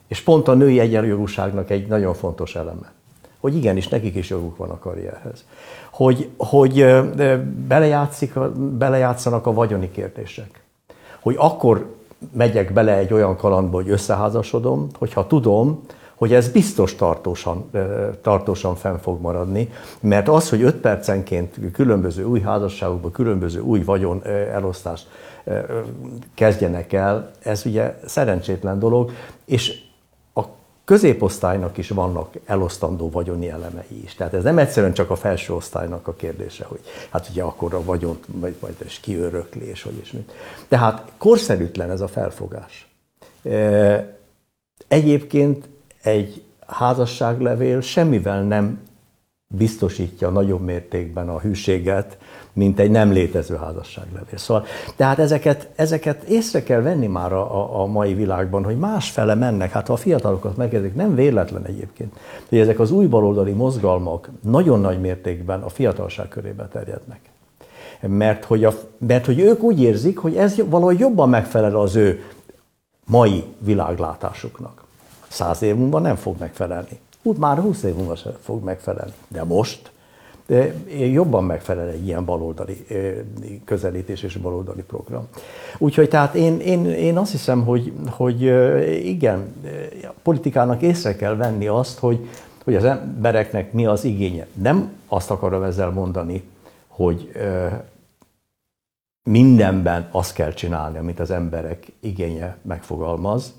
És pont a női egyenjogúságnak egy nagyon fontos eleme. Hogy igenis, nekik is joguk van a karrierhez. Hogy, hogy belejátszik, belejátszanak a vagyoni kérdések. Hogy akkor megyek bele egy olyan kalandba, hogy összeházasodom, hogyha tudom, hogy ez biztos tartósan, tartósan fenn fog maradni, mert az, hogy öt percenként különböző új házasságokban, különböző új vagyon elosztást kezdjenek el, ez ugye szerencsétlen dolog, és középosztálynak is vannak elosztandó vagyoni elemei is. Tehát ez nem egyszerűen csak a felső osztálynak a kérdése, hogy hát ugye akkor a vagyont vagy majd és kiörökli, és hogy is mit. Tehát korszerűtlen ez a felfogás. Egyébként egy házasságlevél semmivel nem biztosítja nagyobb mértékben a hűséget, mint egy nem létező házasságlevél. Szóval, tehát ezeket, ezeket észre kell venni már a, a mai világban, hogy másfele mennek. Hát ha a fiatalokat megkezdik, nem véletlen egyébként, hogy ezek az új baloldali mozgalmak nagyon nagy mértékben a fiatalság körébe terjednek. Mert hogy, a, mert hogy ők úgy érzik, hogy ez valahogy jobban megfelel az ő mai világlátásuknak. Száz év múlva nem fog megfelelni. Úgy már 20 év múlva sem fog megfelelni. De most jobban megfelel egy ilyen baloldali közelítés és baloldali program. Úgyhogy tehát én, én, én azt hiszem, hogy, hogy igen, a politikának észre kell venni azt, hogy, hogy az embereknek mi az igénye. Nem azt akarom ezzel mondani, hogy mindenben azt kell csinálni, amit az emberek igénye megfogalmaz,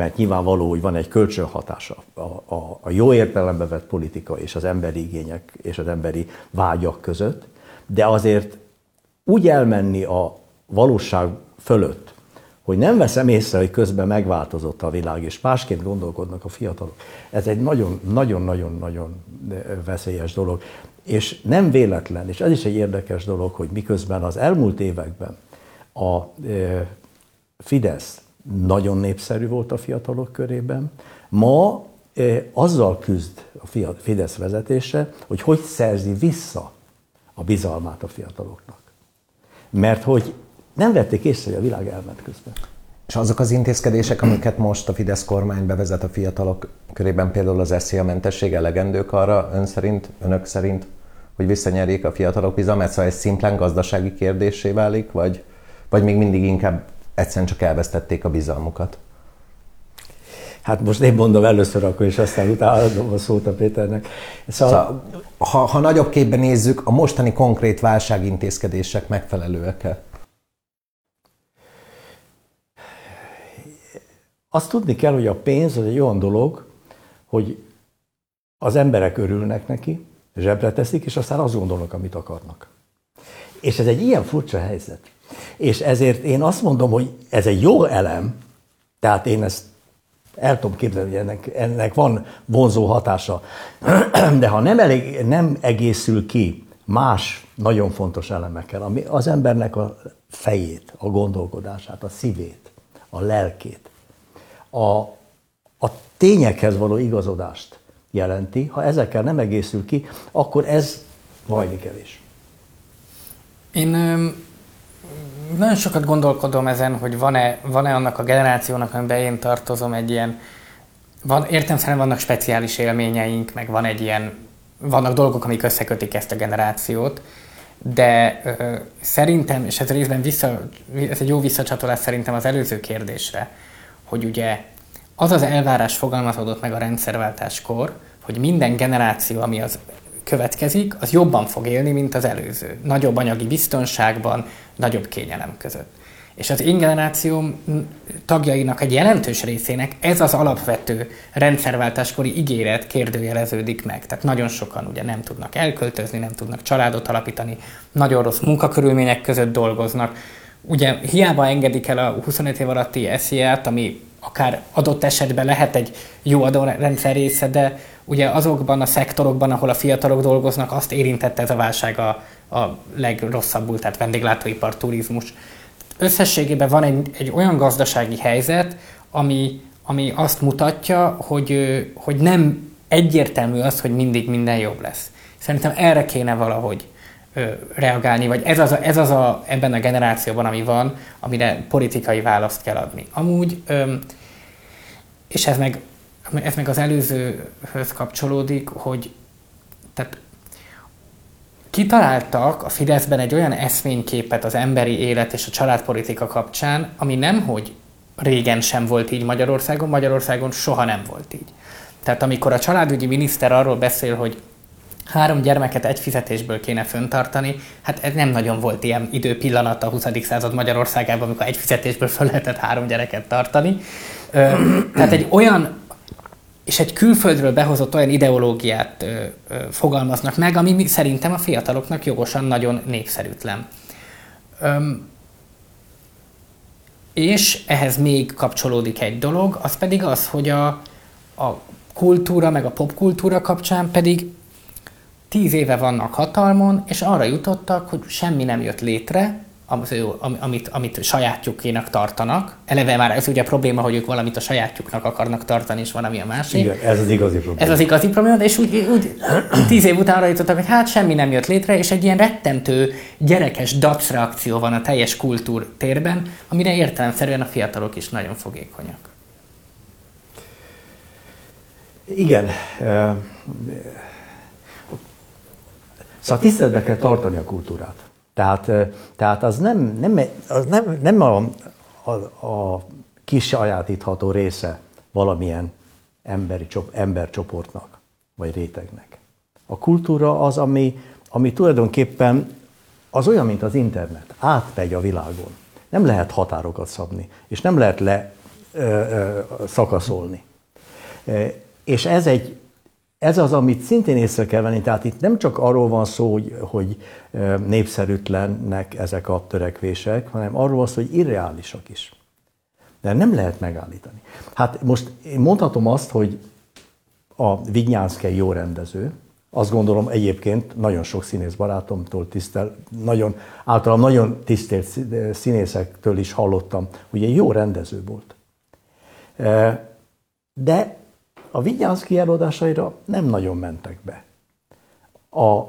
mert nyilvánvaló, hogy van egy kölcsönhatása a, a, a jó értelembe vett politika és az emberi igények és az emberi vágyak között, de azért úgy elmenni a valóság fölött, hogy nem veszem észre, hogy közben megváltozott a világ, és másként gondolkodnak a fiatalok. Ez egy nagyon-nagyon-nagyon-nagyon veszélyes dolog. És nem véletlen, és ez is egy érdekes dolog, hogy miközben az elmúlt években a Fidesz nagyon népszerű volt a fiatalok körében. Ma eh, azzal küzd a Fidesz vezetése, hogy hogy szerzi vissza a bizalmát a fiataloknak. Mert hogy nem vették észre, hogy a világ elment közben. És azok az intézkedések, amiket most a Fidesz kormány bevezet a fiatalok körében, például az SZIA mentesség elegendők arra ön szerint, önök szerint, hogy visszanyerjék a fiatalok bizalmát, szóval ez szimplán gazdasági kérdésé válik, vagy, vagy még mindig inkább egyszerűen csak elvesztették a bizalmukat. Hát most én mondom először akkor, és aztán utána adom a szót a Péternek. Szóval, szóval ha, ha nagyobb képben nézzük, a mostani konkrét válságintézkedések megfelelőek-e? Azt tudni kell, hogy a pénz az egy olyan dolog, hogy az emberek örülnek neki, zsebre teszik, és aztán azt gondolnak, amit akarnak. És ez egy ilyen furcsa helyzet. És ezért én azt mondom, hogy ez egy jó elem, tehát én ezt el tudom képzelni, hogy ennek, ennek van vonzó hatása. De ha nem, elég, nem egészül ki más nagyon fontos elemekkel, ami az embernek a fejét, a gondolkodását, a szívét, a lelkét, a, a tényekhez való igazodást jelenti, ha ezekkel nem egészül ki, akkor ez vajni kevés. Én nagyon sokat gondolkodom ezen, hogy van-e, van-e annak a generációnak, amiben én tartozom egy ilyen, van, értem szerint vannak speciális élményeink, meg van egy ilyen, vannak dolgok, amik összekötik ezt a generációt, de ö, szerintem, és ez részben vissza, ez egy jó visszacsatolás szerintem az előző kérdésre, hogy ugye az az elvárás fogalmazódott meg a rendszerváltáskor, hogy minden generáció, ami az következik, az jobban fog élni, mint az előző. Nagyobb anyagi biztonságban, nagyobb kényelem között. És az én generációm tagjainak egy jelentős részének ez az alapvető rendszerváltáskori ígéret kérdőjeleződik meg. Tehát nagyon sokan ugye nem tudnak elköltözni, nem tudnak családot alapítani, nagyon rossz munkakörülmények között dolgoznak. Ugye hiába engedik el a 25 év alatti SZIA-t, ami akár adott esetben lehet egy jó adórendszer része, de ugye azokban a szektorokban, ahol a fiatalok dolgoznak, azt érintette ez a válság a, a legrosszabbul, tehát vendéglátóipar, turizmus. Összességében van egy, egy olyan gazdasági helyzet, ami, ami azt mutatja, hogy, hogy nem egyértelmű az, hogy mindig minden jobb lesz. Szerintem erre kéne valahogy reagálni, vagy ez az, a, ez az a, ebben a generációban, ami van, amire politikai választ kell adni. Amúgy, és ez meg, ez meg az előzőhöz kapcsolódik, hogy tehát kitaláltak a Fideszben egy olyan eszményképet az emberi élet és a családpolitika kapcsán, ami nem, hogy régen sem volt így Magyarországon, Magyarországon soha nem volt így. Tehát amikor a családügyi miniszter arról beszél, hogy három gyermeket egy fizetésből kéne föntartani, hát ez nem nagyon volt ilyen időpillanat a 20. század Magyarországában, amikor egy fizetésből föl lehetett három gyereket tartani. Tehát egy olyan és egy külföldről behozott olyan ideológiát ö, ö, fogalmaznak meg, ami szerintem a fiataloknak jogosan nagyon népszerűtlen. Öm, és ehhez még kapcsolódik egy dolog, az pedig az, hogy a, a kultúra meg a popkultúra kapcsán pedig tíz éve vannak hatalmon, és arra jutottak, hogy semmi nem jött létre, amit, amit sajátjukének tartanak. Eleve már ez ugye a probléma, hogy ők valamit a sajátjuknak akarnak tartani, és valami a másik. Igen, ez az igazi probléma. Ez az igazi probléma, és úgy, úgy tíz év után arra jutottak, hogy hát semmi nem jött létre, és egy ilyen rettentő, gyerekes dac reakció van a teljes kultúrtérben, amire értelemszerűen a fiatalok is nagyon fogékonyak. Igen. Szóval tiszteletbe kell tartani a kultúrát. Tehát, tehát az nem, nem, az nem, nem a, a, a kisajátítható része valamilyen emberi, embercsoportnak, vagy rétegnek. A kultúra az, ami, ami tulajdonképpen az olyan, mint az internet, átmegy a világon. Nem lehet határokat szabni, és nem lehet le ö, ö, szakaszolni. És ez egy ez az, amit szintén észre kell venni, tehát itt nem csak arról van szó, hogy, hogy népszerűtlennek ezek a törekvések, hanem arról van szó, hogy irreálisak is. De nem lehet megállítani. Hát most én mondhatom azt, hogy a Vignyánszkei jó rendező, azt gondolom egyébként nagyon sok színész barátomtól tisztel, nagyon, általában nagyon tisztelt színészektől is hallottam, hogy egy jó rendező volt. De a Vigyánszki előadásaira nem nagyon mentek be. A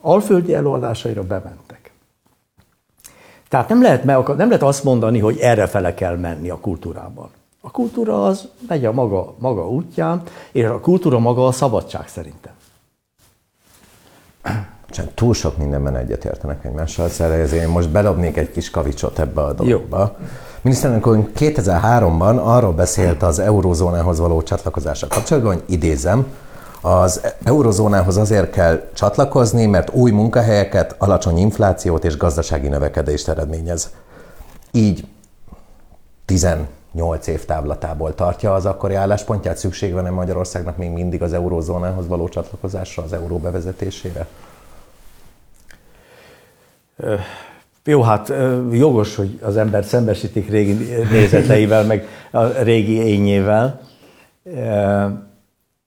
alföldi előadásaira bementek. Tehát nem lehet, nem lehet azt mondani, hogy erre fele kell menni a kultúrában. A kultúra az megy a maga, maga útján, és a kultúra maga a szabadság szerintem. Csak túl sok mindenben egyetértenek egymással, szóval ezért én most belobnék egy kis kavicsot ebbe a dologba. Jó. Miniszterelnök úr 2003-ban arról beszélt az eurózónához való csatlakozása kapcsolatban, hogy idézem, az eurozónához azért kell csatlakozni, mert új munkahelyeket, alacsony inflációt és gazdasági növekedést eredményez. Így 18 év távlatából tartja az akkori álláspontját, szükség van-e Magyarországnak még mindig az eurózónához való csatlakozásra, az euró bevezetésére? Jó, hát jogos, hogy az ember szembesítik régi nézeteivel, meg a régi ényével.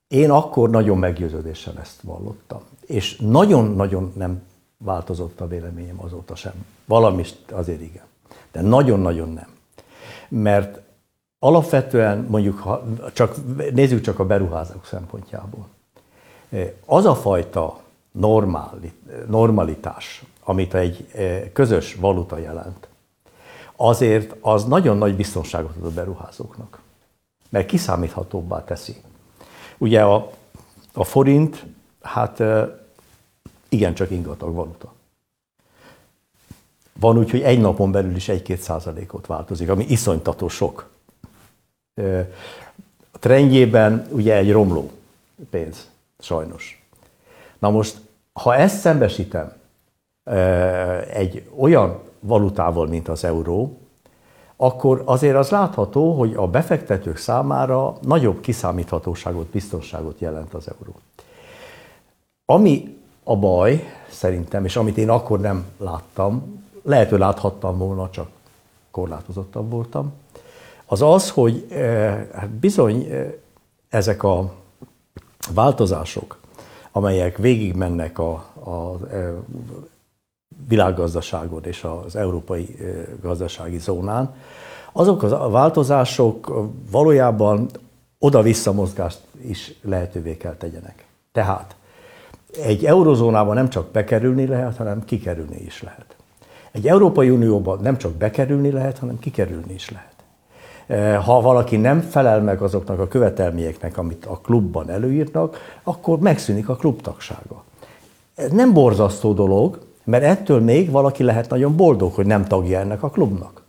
Én akkor nagyon meggyőződéssel ezt vallottam. És nagyon-nagyon nem változott a véleményem azóta sem. Valami azért igen. De nagyon-nagyon nem. Mert alapvetően mondjuk, ha csak, nézzük csak a beruházók szempontjából. Az a fajta normalitás, amit egy eh, közös valuta jelent, azért az nagyon nagy biztonságot ad a beruházóknak, mert kiszámíthatóbbá teszi. Ugye a, a forint, hát eh, igencsak ingatag valuta. Van úgy, hogy egy napon belül is egy-két százalékot változik, ami iszonytató sok. Eh, a trendjében ugye egy romló pénz, sajnos. Na most ha ezt szembesítem egy olyan valutával, mint az euró, akkor azért az látható, hogy a befektetők számára nagyobb kiszámíthatóságot, biztonságot jelent az euró. Ami a baj, szerintem, és amit én akkor nem láttam, lehet, láthattam volna, csak korlátozottabb voltam, az az, hogy hát bizony ezek a változások, amelyek végigmennek a, a világgazdaságon és az európai gazdasági zónán, azok a változások valójában oda-vissza mozgást is lehetővé kell tegyenek. Tehát egy eurozónában nem csak bekerülni lehet, hanem kikerülni is lehet. Egy Európai Unióban nem csak bekerülni lehet, hanem kikerülni is lehet. Ha valaki nem felel meg azoknak a követelményeknek, amit a klubban előírnak, akkor megszűnik a klubtagsága. Ez nem borzasztó dolog, mert ettől még valaki lehet nagyon boldog, hogy nem tagja ennek a klubnak.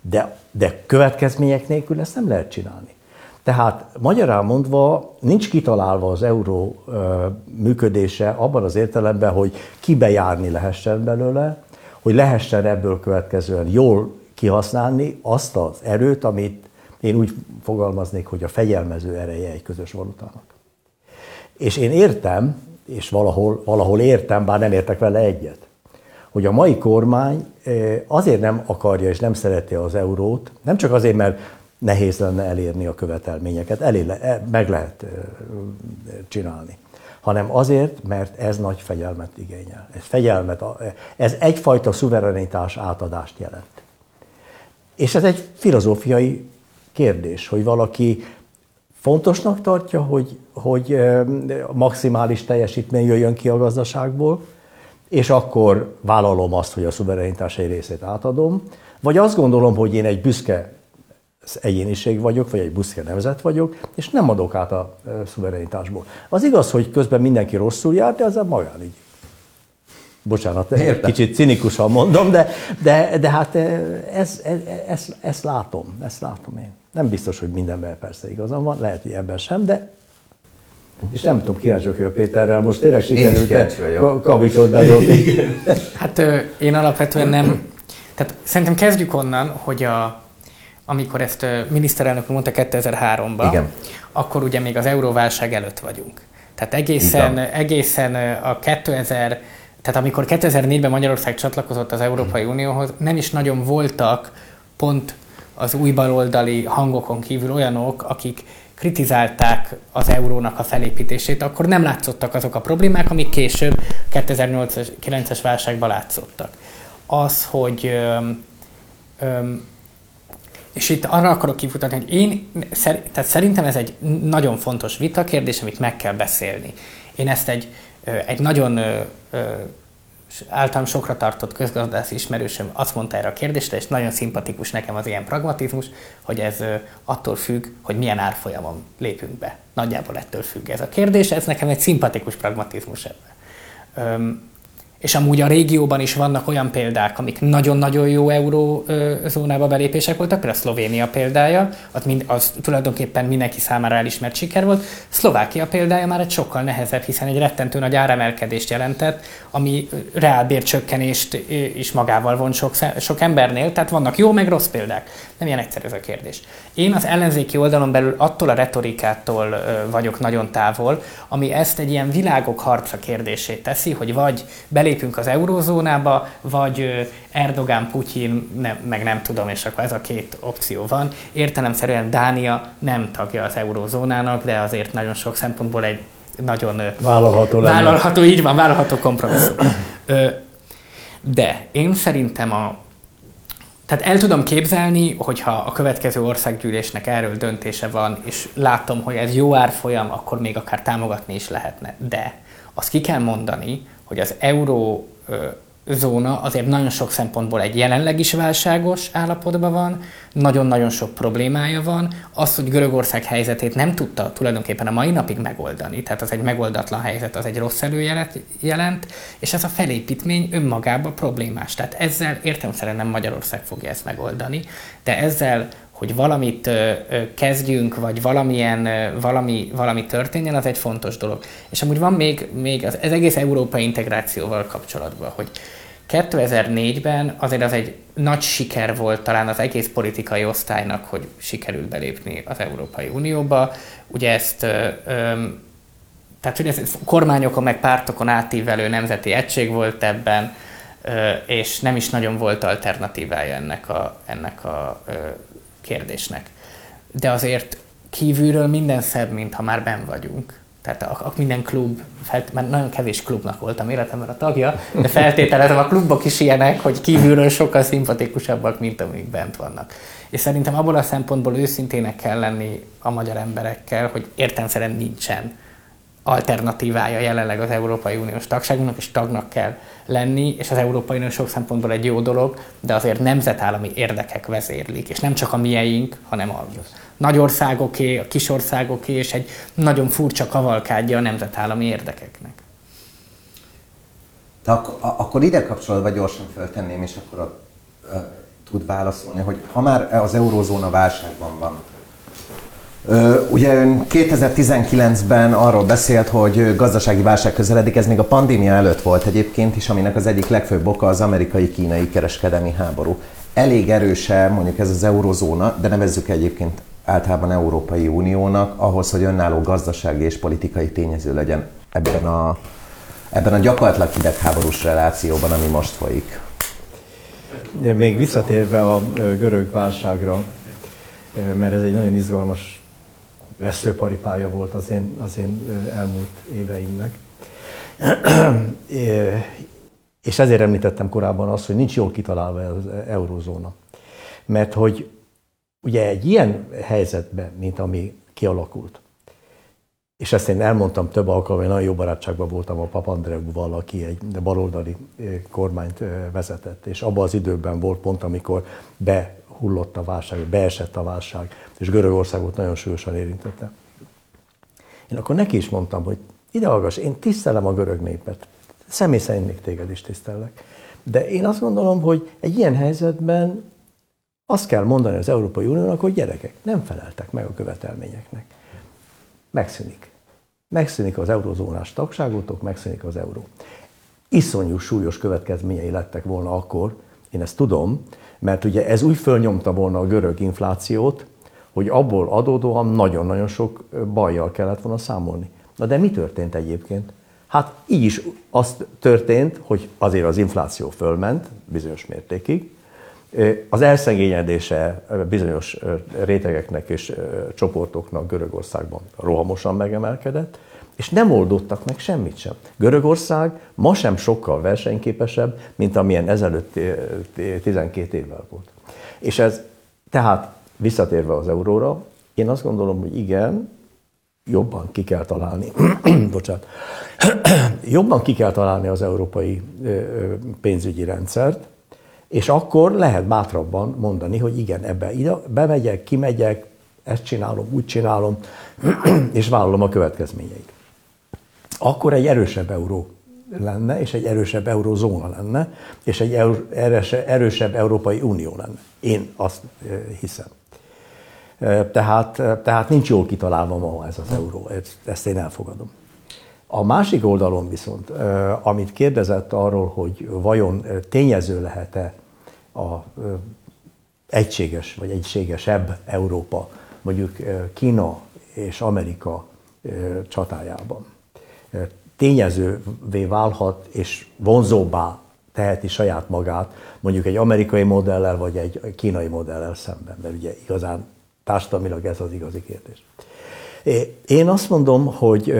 De, de következmények nélkül ezt nem lehet csinálni. Tehát magyarán mondva nincs kitalálva az euró ö, működése abban az értelemben, hogy kibejárni lehessen belőle, hogy lehessen ebből következően jól kihasználni azt az erőt, amit én úgy fogalmaznék, hogy a fegyelmező ereje egy közös valutának. És én értem, és valahol, valahol értem, bár nem értek vele egyet, hogy a mai kormány azért nem akarja és nem szereti az eurót, nem csak azért, mert nehéz lenne elérni a követelményeket, elé, e, meg lehet csinálni, hanem azért, mert ez nagy fegyelmet igényel. Ez fegyelmet, ez egyfajta szuverenitás átadást jelent. És ez egy filozófiai kérdés, hogy valaki fontosnak tartja, hogy, hogy maximális teljesítmény jöjjön ki a gazdaságból, és akkor vállalom azt, hogy a szuverenitás egy részét átadom, vagy azt gondolom, hogy én egy büszke egyéniség vagyok, vagy egy büszke nemzet vagyok, és nem adok át a szuverenitásból. Az igaz, hogy közben mindenki rosszul jár, de az a magán így. Bocsánat, Értem. kicsit cinikusan mondom, de, de, de hát ez, ez, ez, ezt látom, ezt látom én. Nem biztos, hogy mindenben persze igazam van, lehet, hogy ebben sem, de és nem tudom, kíváncsi vagyok Péterrel, most tényleg sikerült kavicsot bedobni. Hát én alapvetően nem, tehát szerintem kezdjük onnan, hogy a, amikor ezt miniszterelnök mondta 2003-ban, Igen. akkor ugye még az euróválság előtt vagyunk. Tehát egészen, egészen a 2000, tehát amikor 2004-ben Magyarország csatlakozott az Európai Unióhoz, nem is nagyon voltak pont az új baloldali hangokon kívül olyanok, akik kritizálták az eurónak a felépítését, akkor nem látszottak azok a problémák, amik később 2008-9-es válságban látszottak. Az, hogy öm, öm, és itt arra akarok kifutatni, hogy én, tehát szerintem ez egy nagyon fontos vitakérdés, amit meg kell beszélni. Én ezt egy, egy nagyon általam sokra tartott közgazdász ismerősöm azt mondta erre a kérdésre, és nagyon szimpatikus nekem az ilyen pragmatizmus, hogy ez attól függ, hogy milyen árfolyamon lépünk be. Nagyjából ettől függ ez a kérdés, ez nekem egy szimpatikus pragmatizmus ebben. És amúgy a régióban is vannak olyan példák, amik nagyon-nagyon jó eurózónába belépések voltak, például a Szlovénia példája, az, mind, az tulajdonképpen mindenki számára elismert siker volt. Szlovákia példája már egy sokkal nehezebb, hiszen egy rettentő nagy áremelkedést jelentett, ami reálbércsökkenést is magával von sok, sok embernél, tehát vannak jó meg rossz példák. Nem ilyen egyszerű ez a kérdés. Én az ellenzéki oldalon belül attól a retorikától vagyok nagyon távol, ami ezt egy ilyen világok harca kérdését teszi, hogy vagy belépünk az eurózónába, vagy Erdogán, Putyin, nem, meg nem tudom, és akkor ez a két opció van. Értelemszerűen Dánia nem tagja az eurózónának, de azért nagyon sok szempontból egy nagyon vállalható, vállalható így van, vállalható kompromisszum. De én szerintem a, tehát el tudom képzelni, hogyha a következő országgyűlésnek erről döntése van, és látom, hogy ez jó árfolyam, akkor még akár támogatni is lehetne. De azt ki kell mondani, hogy az euró zóna azért nagyon sok szempontból egy jelenleg is válságos állapotban van, nagyon-nagyon sok problémája van. Az, hogy Görögország helyzetét nem tudta tulajdonképpen a mai napig megoldani, tehát az egy megoldatlan helyzet, az egy rossz előjelet jelent, és ez a felépítmény önmagában problémás. Tehát ezzel értelemszerűen nem Magyarország fogja ezt megoldani, de ezzel hogy valamit kezdjünk, vagy valamilyen, valami, valami történjen, az egy fontos dolog. És amúgy van még, még az, ez egész európai integrációval kapcsolatban, hogy 2004-ben azért az egy nagy siker volt talán az egész politikai osztálynak, hogy sikerült belépni az Európai Unióba. Ugye ezt ö, ö, tehát, hogy ez kormányokon meg pártokon átívelő nemzeti egység volt ebben, és nem is nagyon volt alternatívája ennek a, ennek a kérdésnek. De azért kívülről minden szebb, mint ha már ben vagyunk. Tehát a, a minden klub, felt, mert nagyon kevés klubnak voltam életemben a tagja, de feltételezem a klubok is ilyenek, hogy kívülről sokkal szimpatikusabbak, mint amik bent vannak. És szerintem abból a szempontból őszintének kell lenni a magyar emberekkel, hogy értelmszerűen nincsen alternatívája jelenleg az Európai Uniós tagságunknak, és tagnak kell lenni, és az Európai Unió sok szempontból egy jó dolog, de azért nemzetállami érdekek vezérlik, és nem csak a mieink, hanem a nagy országoké, a kis országoké, és egy nagyon furcsa kavalkádja a nemzetállami érdekeknek. De ak- akkor ide kapcsolatban gyorsan föltenném, és akkor a, a, tud válaszolni, hogy ha már az eurózóna válságban van, Ugye ön 2019-ben arról beszélt, hogy gazdasági válság közeledik, ez még a pandémia előtt volt egyébként is, aminek az egyik legfőbb oka az amerikai-kínai kereskedelmi háború. Elég erőse mondjuk ez az eurozóna, de nevezzük egyébként általában Európai Uniónak, ahhoz, hogy önálló gazdasági és politikai tényező legyen ebben a, ebben a gyakorlatilag hidegháborús relációban, ami most folyik. Még visszatérve a görög válságra, mert ez egy nagyon izgalmas veszőparipája volt az én, az én elmúlt éveimnek. És ezért említettem korábban azt, hogy nincs jól kitalálva az eurózóna. Mert hogy ugye egy ilyen helyzetben, mint ami kialakult, és ezt én elmondtam több alkalommal, nagyon jó barátságban voltam a Papandreouval, aki egy baloldali kormányt vezetett, és abban az időben volt pont, amikor be hullott a válság, beesett a válság, és Görögországot nagyon súlyosan érintette. Én akkor neki is mondtam, hogy ide hallgass, én tisztelem a görög népet, személy szerint még téged is tisztellek. De én azt gondolom, hogy egy ilyen helyzetben azt kell mondani az Európai Uniónak, hogy gyerekek, nem feleltek meg a követelményeknek. Megszűnik. Megszűnik az eurozónás tagságotok, megszűnik az euró. Iszonyú súlyos következményei lettek volna akkor, én ezt tudom, mert ugye ez úgy fölnyomta volna a görög inflációt, hogy abból adódóan nagyon-nagyon sok bajjal kellett volna számolni. Na de mi történt egyébként? Hát így is az történt, hogy azért az infláció fölment bizonyos mértékig, az elszegényedése bizonyos rétegeknek és csoportoknak Görögországban rohamosan megemelkedett, és nem oldottak meg semmit sem. Görögország ma sem sokkal versenyképesebb, mint amilyen ezelőtt 12 évvel volt. És ez tehát visszatérve az euróra, én azt gondolom, hogy igen, jobban ki kell találni, bocsánat, jobban ki kell találni az európai pénzügyi rendszert, és akkor lehet bátrabban mondani, hogy igen, ebbe ide, bemegyek, kimegyek, ezt csinálom, úgy csinálom, és vállalom a következményeit akkor egy erősebb euró lenne, és egy erősebb eurózóna lenne, és egy erősebb Európai Unió lenne. Én azt hiszem. Tehát, tehát nincs jól kitalálva ma ez az euró, ezt én elfogadom. A másik oldalon viszont, amit kérdezett arról, hogy vajon tényező lehet-e a egységes vagy egységesebb Európa, mondjuk Kína és Amerika csatájában tényezővé válhat és vonzóbbá teheti saját magát, mondjuk egy amerikai modellel vagy egy kínai modellel szemben, mert ugye igazán társadalmilag ez az igazi kérdés. Én azt mondom, hogy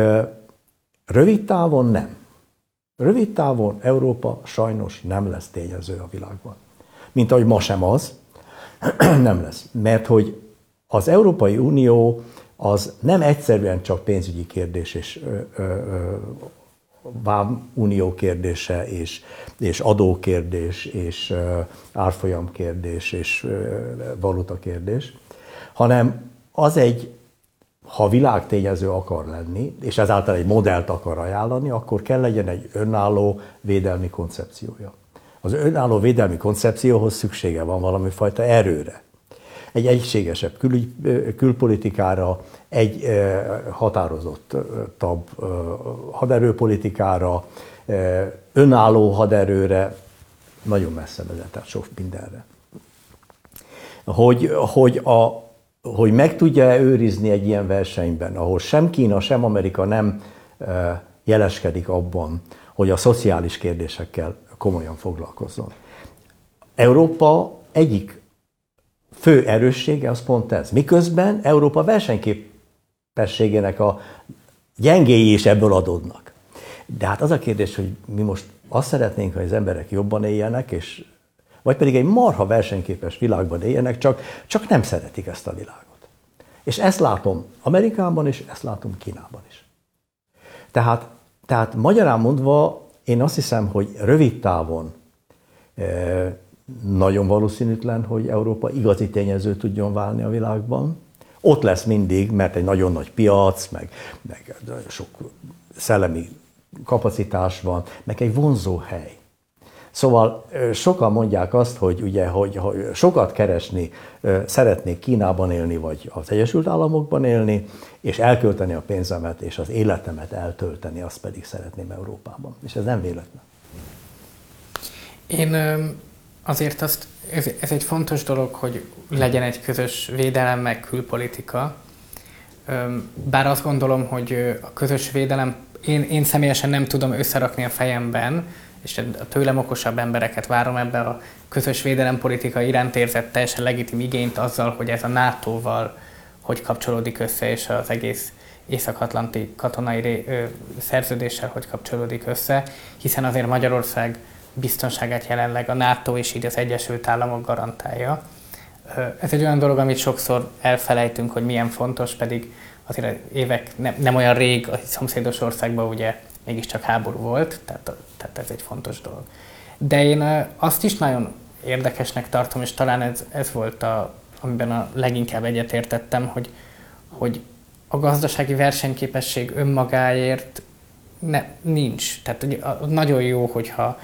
rövid távon nem. Rövid távon Európa sajnos nem lesz tényező a világban. Mint ahogy ma sem az, nem lesz. Mert hogy az Európai Unió az nem egyszerűen csak pénzügyi kérdés és unió kérdése, és, és adókérdés, és árfolyam kérdés, és valuta kérdés, hanem az egy, ha világtényező akar lenni, és ezáltal egy modellt akar ajánlani, akkor kell legyen egy önálló védelmi koncepciója. Az önálló védelmi koncepcióhoz szüksége van valami fajta erőre. Egy egységesebb kül, külpolitikára, egy határozottabb haderőpolitikára, önálló haderőre, nagyon messze vezetett sok mindenre. Hogy, hogy, a, hogy meg tudja őrizni egy ilyen versenyben, ahol sem Kína, sem Amerika nem jeleskedik abban, hogy a szociális kérdésekkel komolyan foglalkozzon. Európa egyik fő erőssége az pont ez. Miközben Európa versenyképességének a gyengéi is ebből adódnak. De hát az a kérdés, hogy mi most azt szeretnénk, hogy az emberek jobban éljenek, és vagy pedig egy marha versenyképes világban éljenek, csak, csak nem szeretik ezt a világot. És ezt látom Amerikában is, ezt látom Kínában is. Tehát, tehát magyarán mondva, én azt hiszem, hogy rövid távon nagyon valószínűtlen, hogy Európa igazi tényező tudjon válni a világban. Ott lesz mindig, mert egy nagyon nagy piac, meg, meg sok szellemi kapacitás van, meg egy vonzó hely. Szóval sokan mondják azt, hogy ugye, hogy, sokat keresni szeretnék Kínában élni, vagy az Egyesült Államokban élni, és elkölteni a pénzemet, és az életemet eltölteni, azt pedig szeretném Európában. És ez nem véletlen. Én azért azt, ez, ez egy fontos dolog, hogy legyen egy közös védelem, meg külpolitika. Bár azt gondolom, hogy a közös védelem, én, én személyesen nem tudom összerakni a fejemben, és a tőlem okosabb embereket várom ebbe a közös védelempolitika iránt érzett teljesen legitim igényt azzal, hogy ez a NATO-val hogy kapcsolódik össze, és az egész Észak-Atlanti katonai szerződéssel hogy kapcsolódik össze, hiszen azért Magyarország biztonságát jelenleg a NATO és így az Egyesült Államok garantálja. Ez egy olyan dolog, amit sokszor elfelejtünk, hogy milyen fontos, pedig azért évek nem, nem olyan rég a szomszédos országban ugye mégiscsak háború volt, tehát, tehát ez egy fontos dolog. De én azt is nagyon érdekesnek tartom, és talán ez, ez volt, a, amiben a leginkább egyetértettem, hogy, hogy a gazdasági versenyképesség önmagáért ne, nincs. Tehát ugye, nagyon jó, hogyha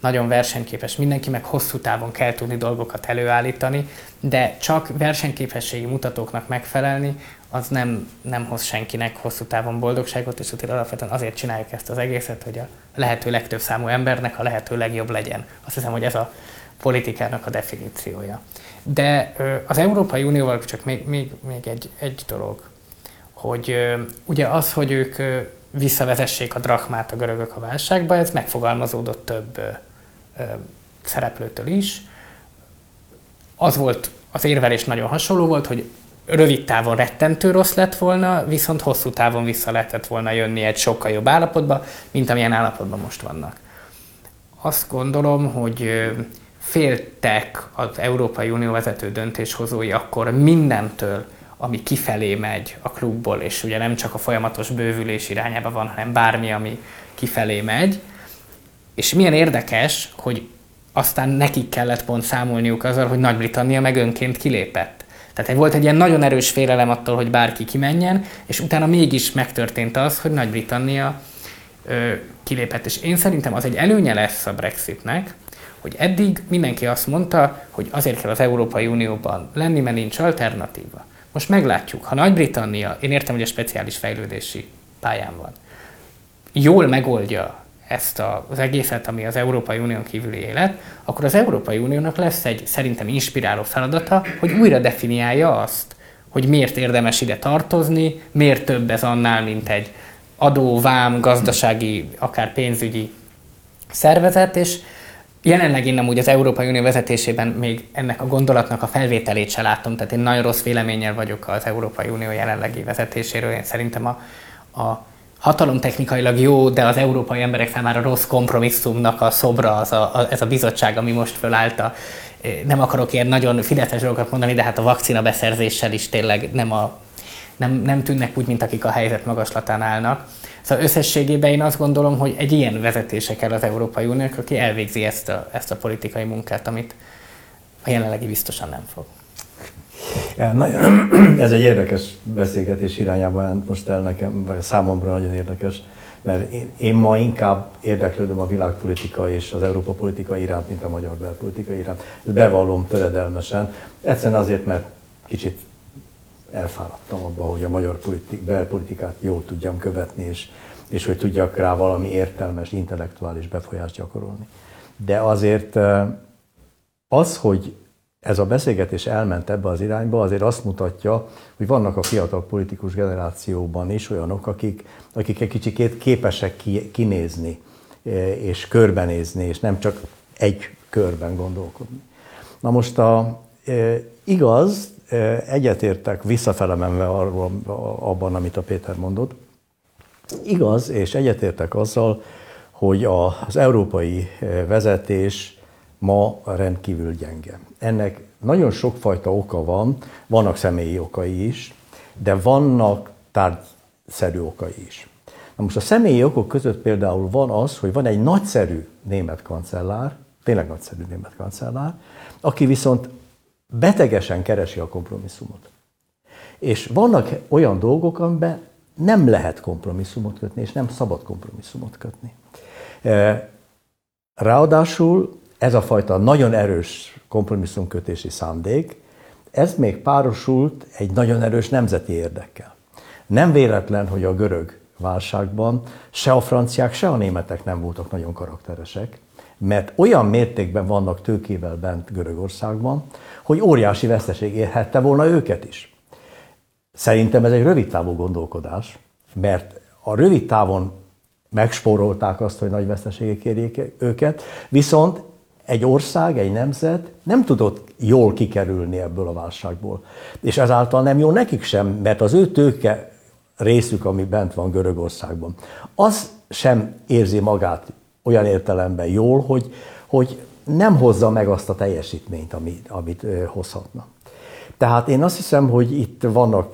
nagyon versenyképes mindenki, meg hosszú távon kell tudni dolgokat előállítani, de csak versenyképességi mutatóknak megfelelni, az nem, nem hoz senkinek hosszú távon boldogságot, és utána alapvetően azért csináljuk ezt az egészet, hogy a lehető legtöbb számú embernek a lehető legjobb legyen. Azt hiszem, hogy ez a politikának a definíciója. De az Európai Unióval csak még, még, még egy, egy dolog, hogy ugye az, hogy ők visszavezessék a drachmát a görögök a válságba, ez megfogalmazódott több szereplőtől is. Az volt, az érvelés nagyon hasonló volt, hogy rövid távon rettentő rossz lett volna, viszont hosszú távon vissza lehetett volna jönni egy sokkal jobb állapotba, mint amilyen állapotban most vannak. Azt gondolom, hogy féltek az Európai Unió vezető döntéshozói akkor mindentől, ami kifelé megy a klubból, és ugye nem csak a folyamatos bővülés irányába van, hanem bármi, ami kifelé megy. És milyen érdekes, hogy aztán nekik kellett pont számolniuk azzal, hogy Nagy-Britannia meg önként kilépett. Tehát volt egy ilyen nagyon erős félelem attól, hogy bárki kimenjen, és utána mégis megtörtént az, hogy Nagy-Britannia ö, kilépett. És én szerintem az egy előnye lesz a Brexitnek, hogy eddig mindenki azt mondta, hogy azért kell az Európai Unióban lenni, mert nincs alternatíva. Most meglátjuk, ha Nagy-Britannia, én értem, hogy a speciális fejlődési pályán van, jól megoldja ezt az egészet, ami az Európai Unión kívüli élet, akkor az Európai Uniónak lesz egy szerintem inspiráló feladata, hogy újra definiálja azt, hogy miért érdemes ide tartozni, miért több ez annál, mint egy adó, vám, gazdasági, akár pénzügyi szervezet, és jelenleg én amúgy az Európai Unió vezetésében még ennek a gondolatnak a felvételét se látom, tehát én nagyon rossz véleménnyel vagyok az Európai Unió jelenlegi vezetéséről, én szerintem a, a hatalomtechnikailag jó, de az európai emberek számára rossz kompromisszumnak a szobra az a, a, ez a bizottság, ami most fölállta. Nem akarok ilyen nagyon fideszes dolgokat mondani, de hát a vakcina beszerzéssel is tényleg nem, a, nem, nem tűnnek úgy, mint akik a helyzet magaslatán állnak. Szóval összességében én azt gondolom, hogy egy ilyen vezetése kell az Európai Uniónak, aki elvégzi ezt a, ezt a politikai munkát, amit a jelenlegi biztosan nem fog. Ja, nagyon, ez egy érdekes beszélgetés irányában most el nekem, vagy számomra nagyon érdekes, mert én, én ma inkább érdeklődöm a világpolitika és az Európa politika iránt, mint a magyar belpolitika iránt. Bevallom töredelmesen. Egyszerűen azért, mert kicsit elfáradtam abba, hogy a magyar politik, belpolitikát jól tudjam követni, és, és hogy tudjak rá valami értelmes, intellektuális befolyást gyakorolni. De azért az, hogy ez a beszélgetés elment ebbe az irányba, azért azt mutatja, hogy vannak a fiatal politikus generációban is olyanok, akik, akik egy kicsit képesek kinézni, és körbenézni, és nem csak egy körben gondolkodni. Na most a, igaz, egyetértek visszafele menve arról, abban, amit a Péter mondott, igaz, és egyetértek azzal, hogy az európai vezetés ma rendkívül gyenge. Ennek nagyon sokfajta oka van, vannak személyi okai is, de vannak tárgyszerű okai is. Na most a személyi okok között például van az, hogy van egy nagyszerű német kancellár, tényleg nagyszerű német kancellár, aki viszont betegesen keresi a kompromisszumot. És vannak olyan dolgok, amiben nem lehet kompromisszumot kötni, és nem szabad kompromisszumot kötni. Ráadásul ez a fajta nagyon erős kompromisszumkötési szándék, ez még párosult egy nagyon erős nemzeti érdekkel. Nem véletlen, hogy a görög válságban se a franciák, se a németek nem voltak nagyon karakteresek, mert olyan mértékben vannak tőkével bent Görögországban, hogy óriási veszteség érhette volna őket is. Szerintem ez egy rövid távú gondolkodás, mert a rövid távon megspórolták azt, hogy nagy veszteségek érjék őket, viszont egy ország, egy nemzet nem tudott jól kikerülni ebből a válságból. És ezáltal nem jó nekik sem, mert az ő tőke részük, ami bent van Görögországban, az sem érzi magát olyan értelemben jól, hogy, hogy nem hozza meg azt a teljesítményt, amit, amit hozhatna. Tehát én azt hiszem, hogy itt vannak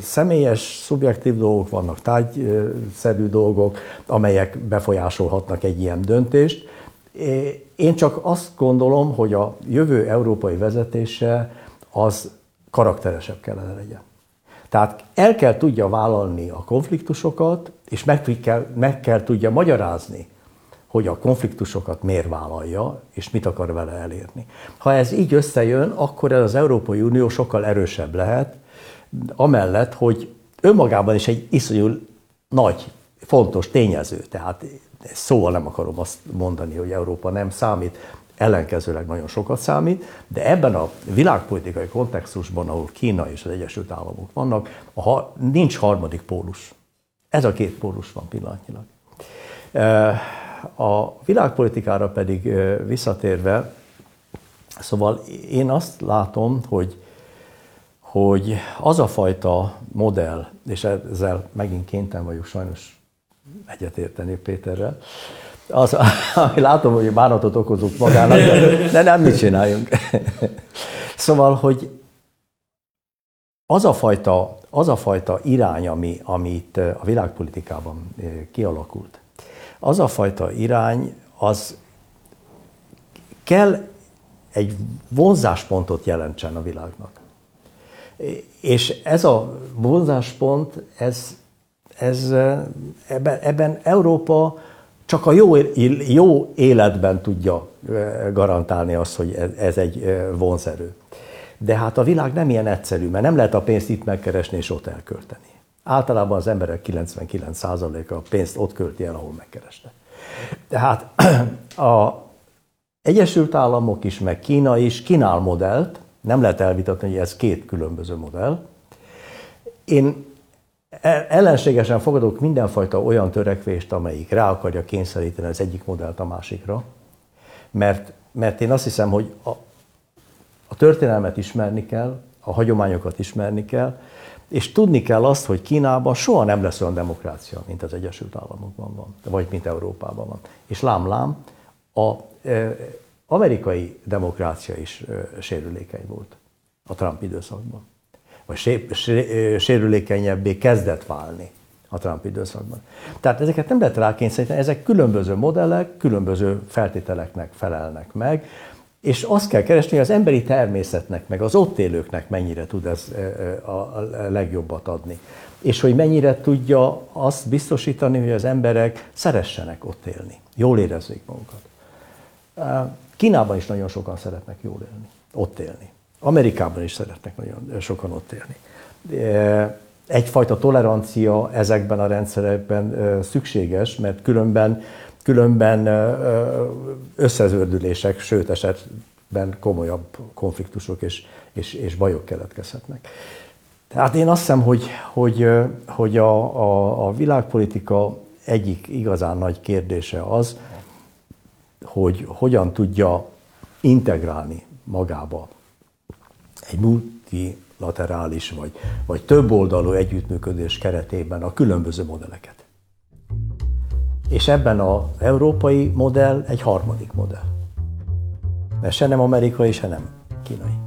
személyes, szubjektív dolgok, vannak tájszerű dolgok, amelyek befolyásolhatnak egy ilyen döntést. Én csak azt gondolom, hogy a jövő európai vezetése az karakteresebb kellene legyen. Tehát el kell tudja vállalni a konfliktusokat, és meg kell, meg kell tudja magyarázni, hogy a konfliktusokat miért vállalja, és mit akar vele elérni. Ha ez így összejön, akkor ez az Európai Unió sokkal erősebb lehet, amellett, hogy önmagában is egy iszonyú nagy, fontos tényező. Tehát szóval nem akarom azt mondani, hogy Európa nem számít, ellenkezőleg nagyon sokat számít, de ebben a világpolitikai kontextusban, ahol Kína és az Egyesült Államok vannak, a, nincs harmadik pólus. Ez a két pólus van pillanatnyilag. A világpolitikára pedig visszatérve, szóval én azt látom, hogy, hogy az a fajta modell, és ezzel megint kénytelen vagyok sajnos egyetérteni Péterrel, az, ami látom, hogy bánatot okozunk magának, de nem mit csináljunk. Szóval, hogy az a fajta, az a fajta irány, ami, amit a világpolitikában kialakult, az a fajta irány, az kell egy vonzáspontot jelentsen a világnak. És ez a vonzáspont, ez, ez ebben, ebben Európa csak a jó, jó életben tudja garantálni azt, hogy ez egy vonzerő. De hát a világ nem ilyen egyszerű, mert nem lehet a pénzt itt megkeresni és ott elkölteni. Általában az emberek 99%-a a pénzt ott költi el, ahol megkereste. Tehát a Egyesült Államok is, meg Kína is kínál modellt, nem lehet elvitatni, hogy ez két különböző modell. Én ellenségesen fogadok mindenfajta olyan törekvést, amelyik rá akarja kényszeríteni az egyik modellt a másikra, mert, mert én azt hiszem, hogy a, a történelmet ismerni kell, a hagyományokat ismerni kell, és tudni kell azt, hogy Kínában soha nem lesz olyan demokrácia, mint az Egyesült Államokban van, vagy mint Európában van. És lám-lám, a e, amerikai demokrácia is e, sérülékeny volt a Trump időszakban. Vagy sé, sé, sérülékenyebbé kezdett válni a Trump időszakban. Tehát ezeket nem lehet rákényszeríteni, ezek különböző modellek, különböző feltételeknek felelnek meg, és azt kell keresni, hogy az emberi természetnek, meg az ott élőknek mennyire tud ez a legjobbat adni. És hogy mennyire tudja azt biztosítani, hogy az emberek szeressenek ott élni, jól érezzék magukat. Kínában is nagyon sokan szeretnek jól élni, ott élni. Amerikában is szeretnek nagyon sokan ott élni. Egyfajta tolerancia ezekben a rendszerekben szükséges, mert különben, különben összezördülések, sőt esetben komolyabb konfliktusok és, és, és bajok keletkezhetnek. Tehát én azt hiszem, hogy, hogy, hogy a, a, a világpolitika egyik igazán nagy kérdése az, hogy hogyan tudja integrálni magába egy multilaterális vagy, vagy többoldalú együttműködés keretében a különböző modelleket. És ebben az európai modell egy harmadik modell. Mert se nem amerikai, se nem kínai.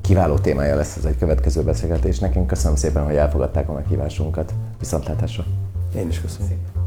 Kiváló témája lesz ez egy következő beszélgetésnek. Én köszönöm szépen, hogy elfogadták a meghívásunkat. Viszontlátásra! Én is köszönöm. Szépen.